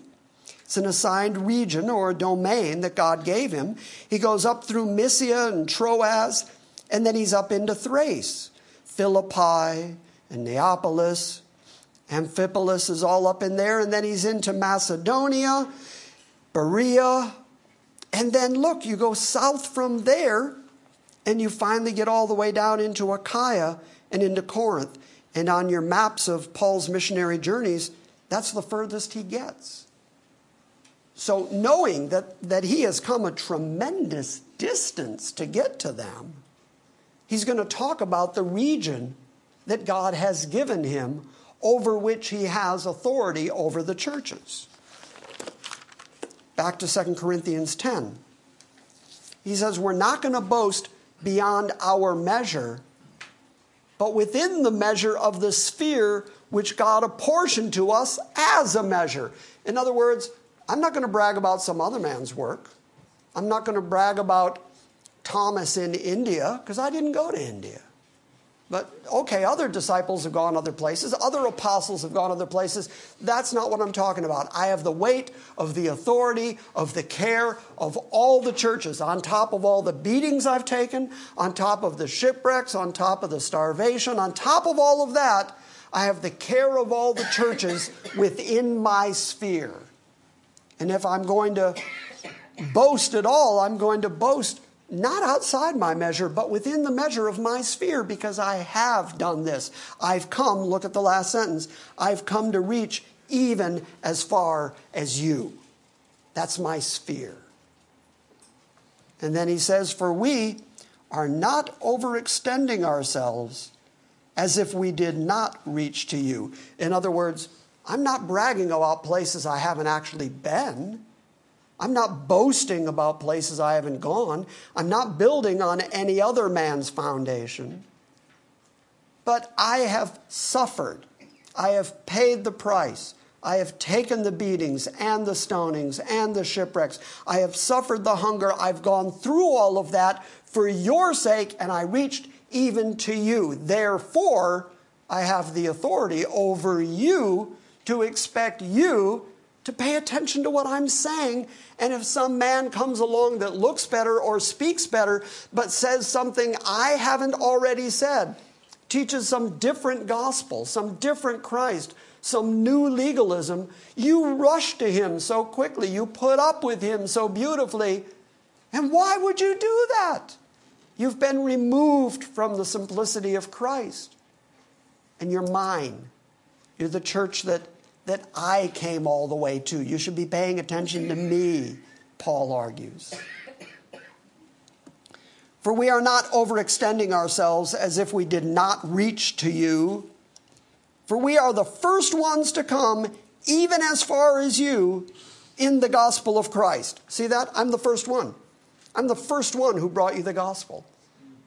It's an assigned region or a domain that God gave him. He goes up through Mysia and Troas, and then he's up into Thrace, Philippi, and Neapolis. Amphipolis is all up in there, and then he's into Macedonia Berea. And then look, you go south from there and you finally get all the way down into Achaia and into Corinth. And on your maps of Paul's missionary journeys, that's the furthest he gets. So, knowing that, that he has come a tremendous distance to get to them, he's going to talk about the region that God has given him over which he has authority over the churches. Back to 2 Corinthians 10. He says, We're not going to boast beyond our measure, but within the measure of the sphere which God apportioned to us as a measure. In other words, I'm not going to brag about some other man's work. I'm not going to brag about Thomas in India because I didn't go to India. But okay, other disciples have gone other places, other apostles have gone other places. That's not what I'm talking about. I have the weight of the authority, of the care of all the churches, on top of all the beatings I've taken, on top of the shipwrecks, on top of the starvation, on top of all of that. I have the care of all the churches within my sphere. And if I'm going to boast at all, I'm going to boast not outside my measure, but within the measure of my sphere, because I have done this. I've come, look at the last sentence, I've come to reach even as far as you. That's my sphere. And then he says, For we are not overextending ourselves as if we did not reach to you. In other words, I'm not bragging about places I haven't actually been. I'm not boasting about places I haven't gone. I'm not building on any other man's foundation. But I have suffered. I have paid the price. I have taken the beatings and the stonings and the shipwrecks. I have suffered the hunger. I've gone through all of that for your sake, and I reached even to you. Therefore, I have the authority over you to expect you to pay attention to what I'm saying. And if some man comes along that looks better or speaks better, but says something I haven't already said, teaches some different gospel, some different Christ, some new legalism, you rush to him so quickly, you put up with him so beautifully. And why would you do that? You've been removed from the simplicity of Christ. and you're mine. You're the church that, that I came all the way to. You should be paying attention to me, Paul argues. For we are not overextending ourselves as if we did not reach to you. For we are the first ones to come, even as far as you, in the gospel of Christ. See that? I'm the first one. I'm the first one who brought you the gospel.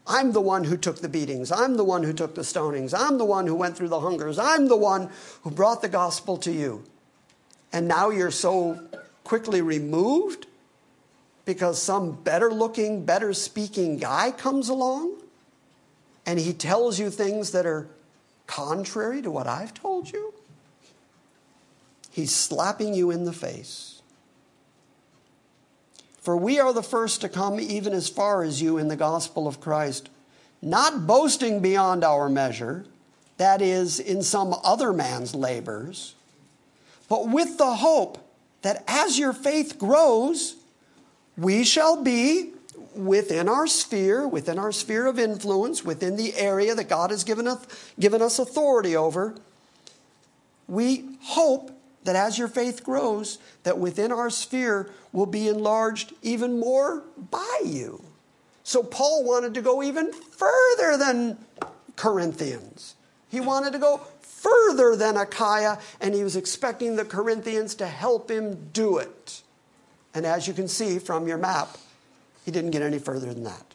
I'm the one who took the beatings. I'm the one who took the stonings. I'm the one who went through the hungers. I'm the one who brought the gospel to you. And now you're so quickly removed because some better looking, better speaking guy comes along and he tells you things that are contrary to what I've told you? He's slapping you in the face. For we are the first to come even as far as you in the gospel of Christ, not boasting beyond our measure, that is, in some other man's labors, but with the hope that as your faith grows, we shall be within our sphere, within our sphere of influence, within the area that God has given us, given us authority over. We hope that as your faith grows, that within our sphere will be enlarged even more by you. So Paul wanted to go even further than Corinthians. He wanted to go further than Achaia, and he was expecting the Corinthians to help him do it. And as you can see from your map, he didn't get any further than that.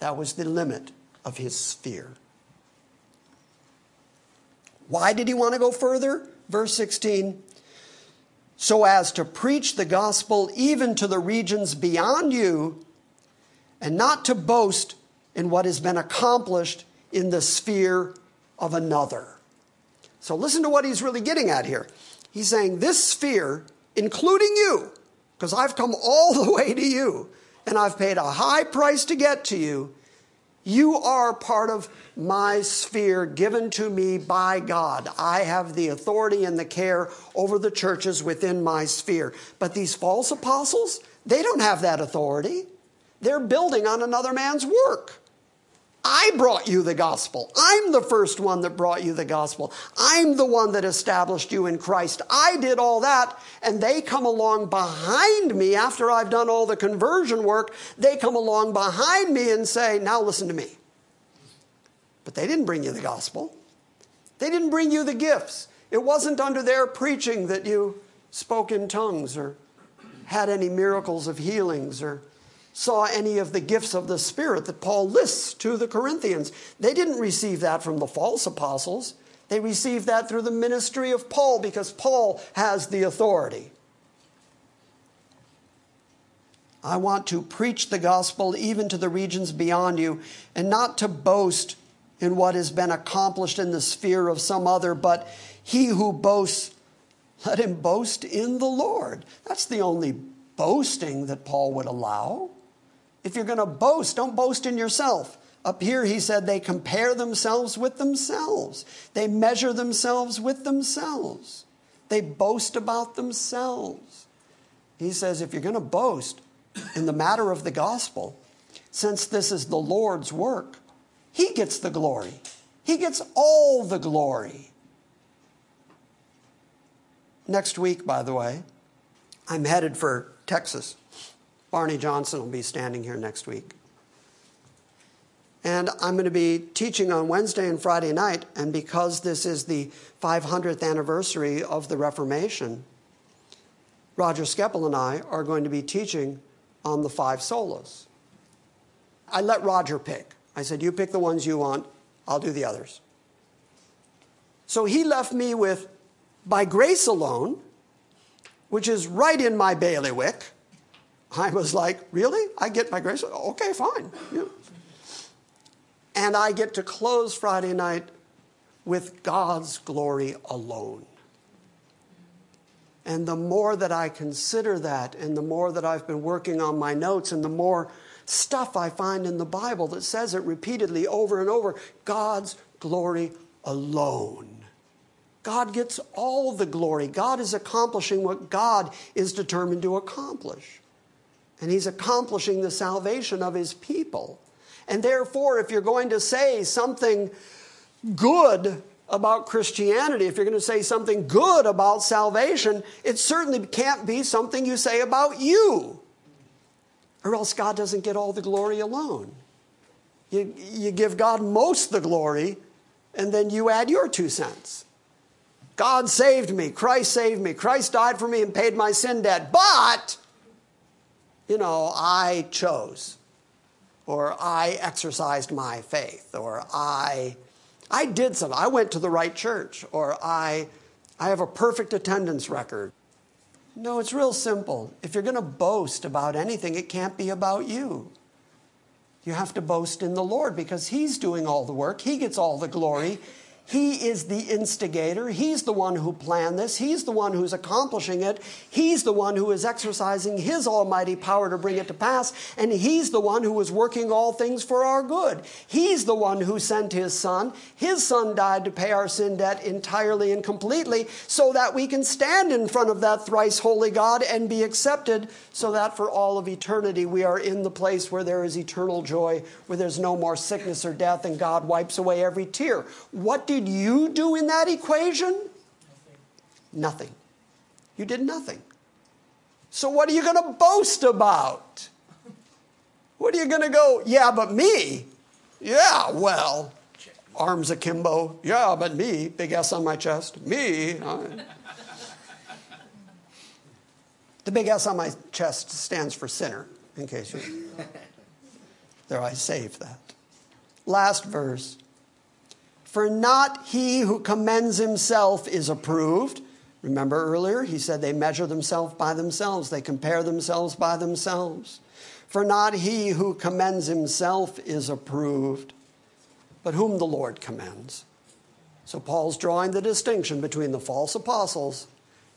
That was the limit of his sphere. Why did he want to go further? Verse 16 so as to preach the gospel even to the regions beyond you, and not to boast in what has been accomplished in the sphere of another. So listen to what he's really getting at here. He's saying, This sphere, including you, because I've come all the way to you, and I've paid a high price to get to you, you are part of my sphere given to me by God. I have the authority and the care over the churches within my sphere. But these false apostles, they don't have that authority. They're building on another man's work. I brought you the gospel. I'm the first one that brought you the gospel. I'm the one that established you in Christ. I did all that, and they come along behind me after I've done all the conversion work. They come along behind me and say, Now listen to me. But they didn't bring you the gospel, they didn't bring you the gifts. It wasn't under their preaching that you spoke in tongues or had any miracles of healings or saw any of the gifts of the Spirit that Paul lists to the Corinthians. They didn't receive that from the false apostles. They received that through the ministry of Paul because Paul has the authority. I want to preach the gospel even to the regions beyond you and not to boast in what has been accomplished in the sphere of some other, but he who boasts, let him boast in the Lord. That's the only boasting that Paul would allow. If you're going to boast, don't boast in yourself. Up here, he said they compare themselves with themselves, they measure themselves with themselves, they boast about themselves. He says, if you're going to boast in the matter of the gospel, since this is the Lord's work, he gets the glory. He gets all the glory. Next week, by the way, I'm headed for Texas. Barney Johnson will be standing here next week. And I'm going to be teaching on Wednesday and Friday night, and because this is the 500th anniversary of the Reformation, Roger Skeppel and I are going to be teaching on the five solas. I let Roger pick. I said, You pick the ones you want, I'll do the others. So he left me with By Grace Alone, which is right in my bailiwick I was like, really? I get my grace? Okay, fine. Yeah. And I get to close Friday night with God's glory alone. And the more that I consider that, and the more that I've been working on my notes, and the more stuff I find in the Bible that says it repeatedly over and over God's glory alone. God gets all the glory. God is accomplishing what God is determined to accomplish and he's accomplishing the salvation of his people. And therefore, if you're going to say something good about Christianity, if you're going to say something good about salvation, it certainly can't be something you say about you. Or else God doesn't get all the glory alone. You, you give God most the glory, and then you add your two cents. God saved me. Christ saved me. Christ died for me and paid my sin debt. But, you know, I chose, or I exercised my faith, or I I did something. I went to the right church, or I, I have a perfect attendance record. No, it's real simple. If you're going to boast about anything, it can't be about you. You have to boast in the Lord because He's doing all the work, He gets all the glory, he is the instigator. He's the one who planned this. He's the one who's accomplishing it. He's the one who is exercising His almighty power to bring it to pass. And He's the one who is working all things for our good. He's the one who sent His Son. His Son died to pay our sin debt entirely and completely so that we can stand in front of that thrice holy God and be accepted so that for all of eternity we are in the place where there is eternal joy, where there's no more sickness or death, and God wipes away every tear. What do did you do in that equation? Nothing. nothing. You did nothing. So, what are you going to boast about? What are you going to go, yeah, but me? Yeah, well, arms akimbo. Yeah, but me. Big S on my chest. Me. the big S on my chest stands for sinner, in case you. There, I saved that. Last verse. For not he who commends himself is approved. Remember earlier, he said they measure themselves by themselves, they compare themselves by themselves. For not he who commends himself is approved, but whom the Lord commends. So Paul's drawing the distinction between the false apostles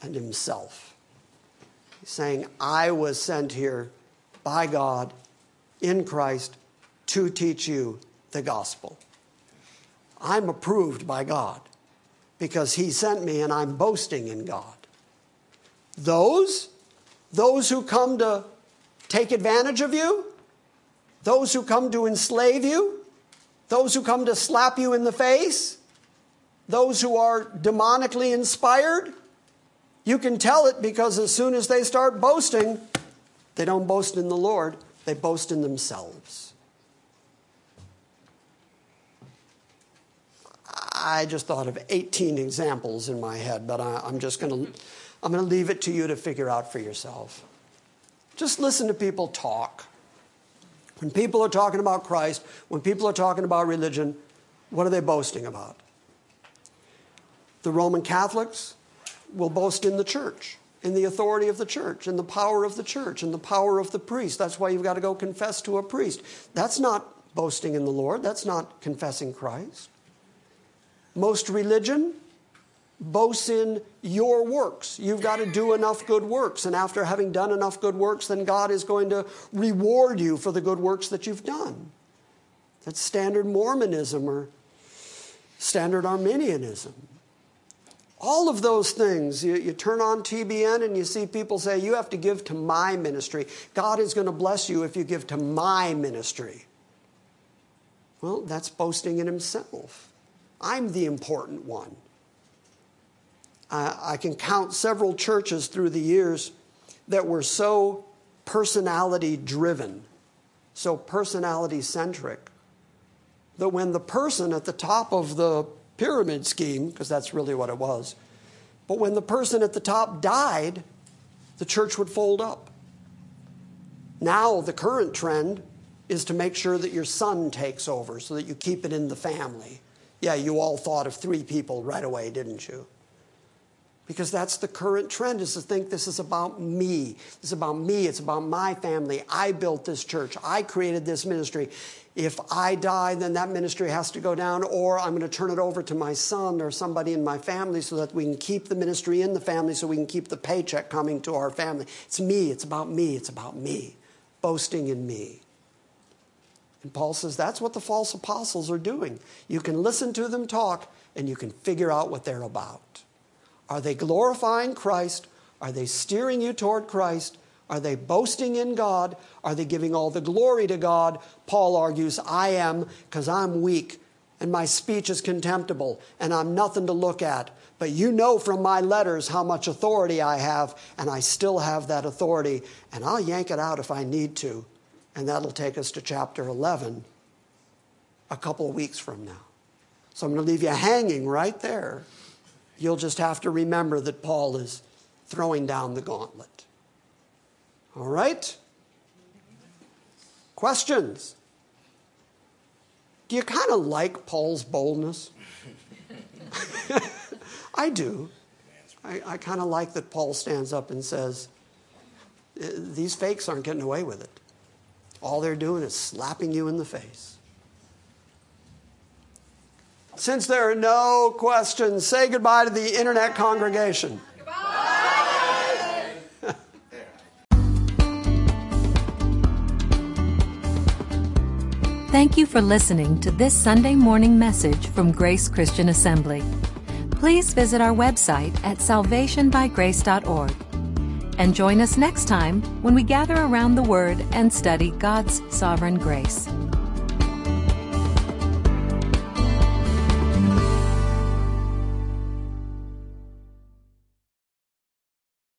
and himself. He's saying, I was sent here by God in Christ to teach you the gospel. I'm approved by God because He sent me and I'm boasting in God. Those, those who come to take advantage of you, those who come to enslave you, those who come to slap you in the face, those who are demonically inspired, you can tell it because as soon as they start boasting, they don't boast in the Lord, they boast in themselves. I just thought of 18 examples in my head, but I, am just going to I'm going to leave it to you to figure out for yourself. Just listen to people talk. When people are talking about Christ, when people are talking about religion, what are they boasting about? The Roman Catholics will boast in the church, in the authority of the church, in the power of the church, in the power of the priest. That's why you've got to go confess to a priest. That's not boasting in the Lord, that's not confessing Christ. Most religion boasts in your works. You've got to do enough good works. And after having done enough good works, then God is going to reward you for the good works that you've done. That's standard Mormonism or standard Arminianism. All of those things, you, you, turn on TBN and you see people say, You have to give to my ministry. God is going to bless you if you give to my ministry. Well, that's boasting in himself. I'm the important one. I can count several churches through the years that were so personality driven, so personality centric, that when the person at the top of the pyramid scheme, because that's really what it was, but when the person at the top died, the church would fold up. Now, the current trend is to make sure that your son takes over so that you keep it in the family. Yeah, you all thought of three people right away, didn't you? Because that's the current trend is to think this is about me. It's about me. It's about my family. I built this church. I created this ministry. If I die, then that ministry has to go down, or I'm going to turn it over to my son or somebody in my family so that we can keep the ministry in the family so we can keep the paycheck coming to our family. It's me. It's about me. It's about me. Boasting in me. And Paul says that's what the false apostles are doing. You can listen to them talk and you can figure out what they're about. Are they glorifying Christ? Are they steering you toward Christ? Are they boasting in God? Are they giving all the glory to God? Paul argues, I am because I'm weak and my speech is contemptible, and I'm nothing to look at. But you know from my letters how much authority I have, and I still have that authority, and I'll yank it out if I need to. And that'll take us to chapter 11 a couple of weeks from now. So I'm going to leave you hanging right there. You'll just have to remember that Paul is throwing down the gauntlet. All right? Questions? Do you kind of like Paul's boldness? I do. I, I kind of like that Paul stands up and says, These fakes aren't getting away with it. All they're doing is slapping you in the face. Since there are no questions, say goodbye to the internet congregation. Thank you for listening to this Sunday morning message from Grace Christian Assembly. Please visit our website at salvationbygrace.org and join us next time when we gather around the Word and study God's sovereign grace.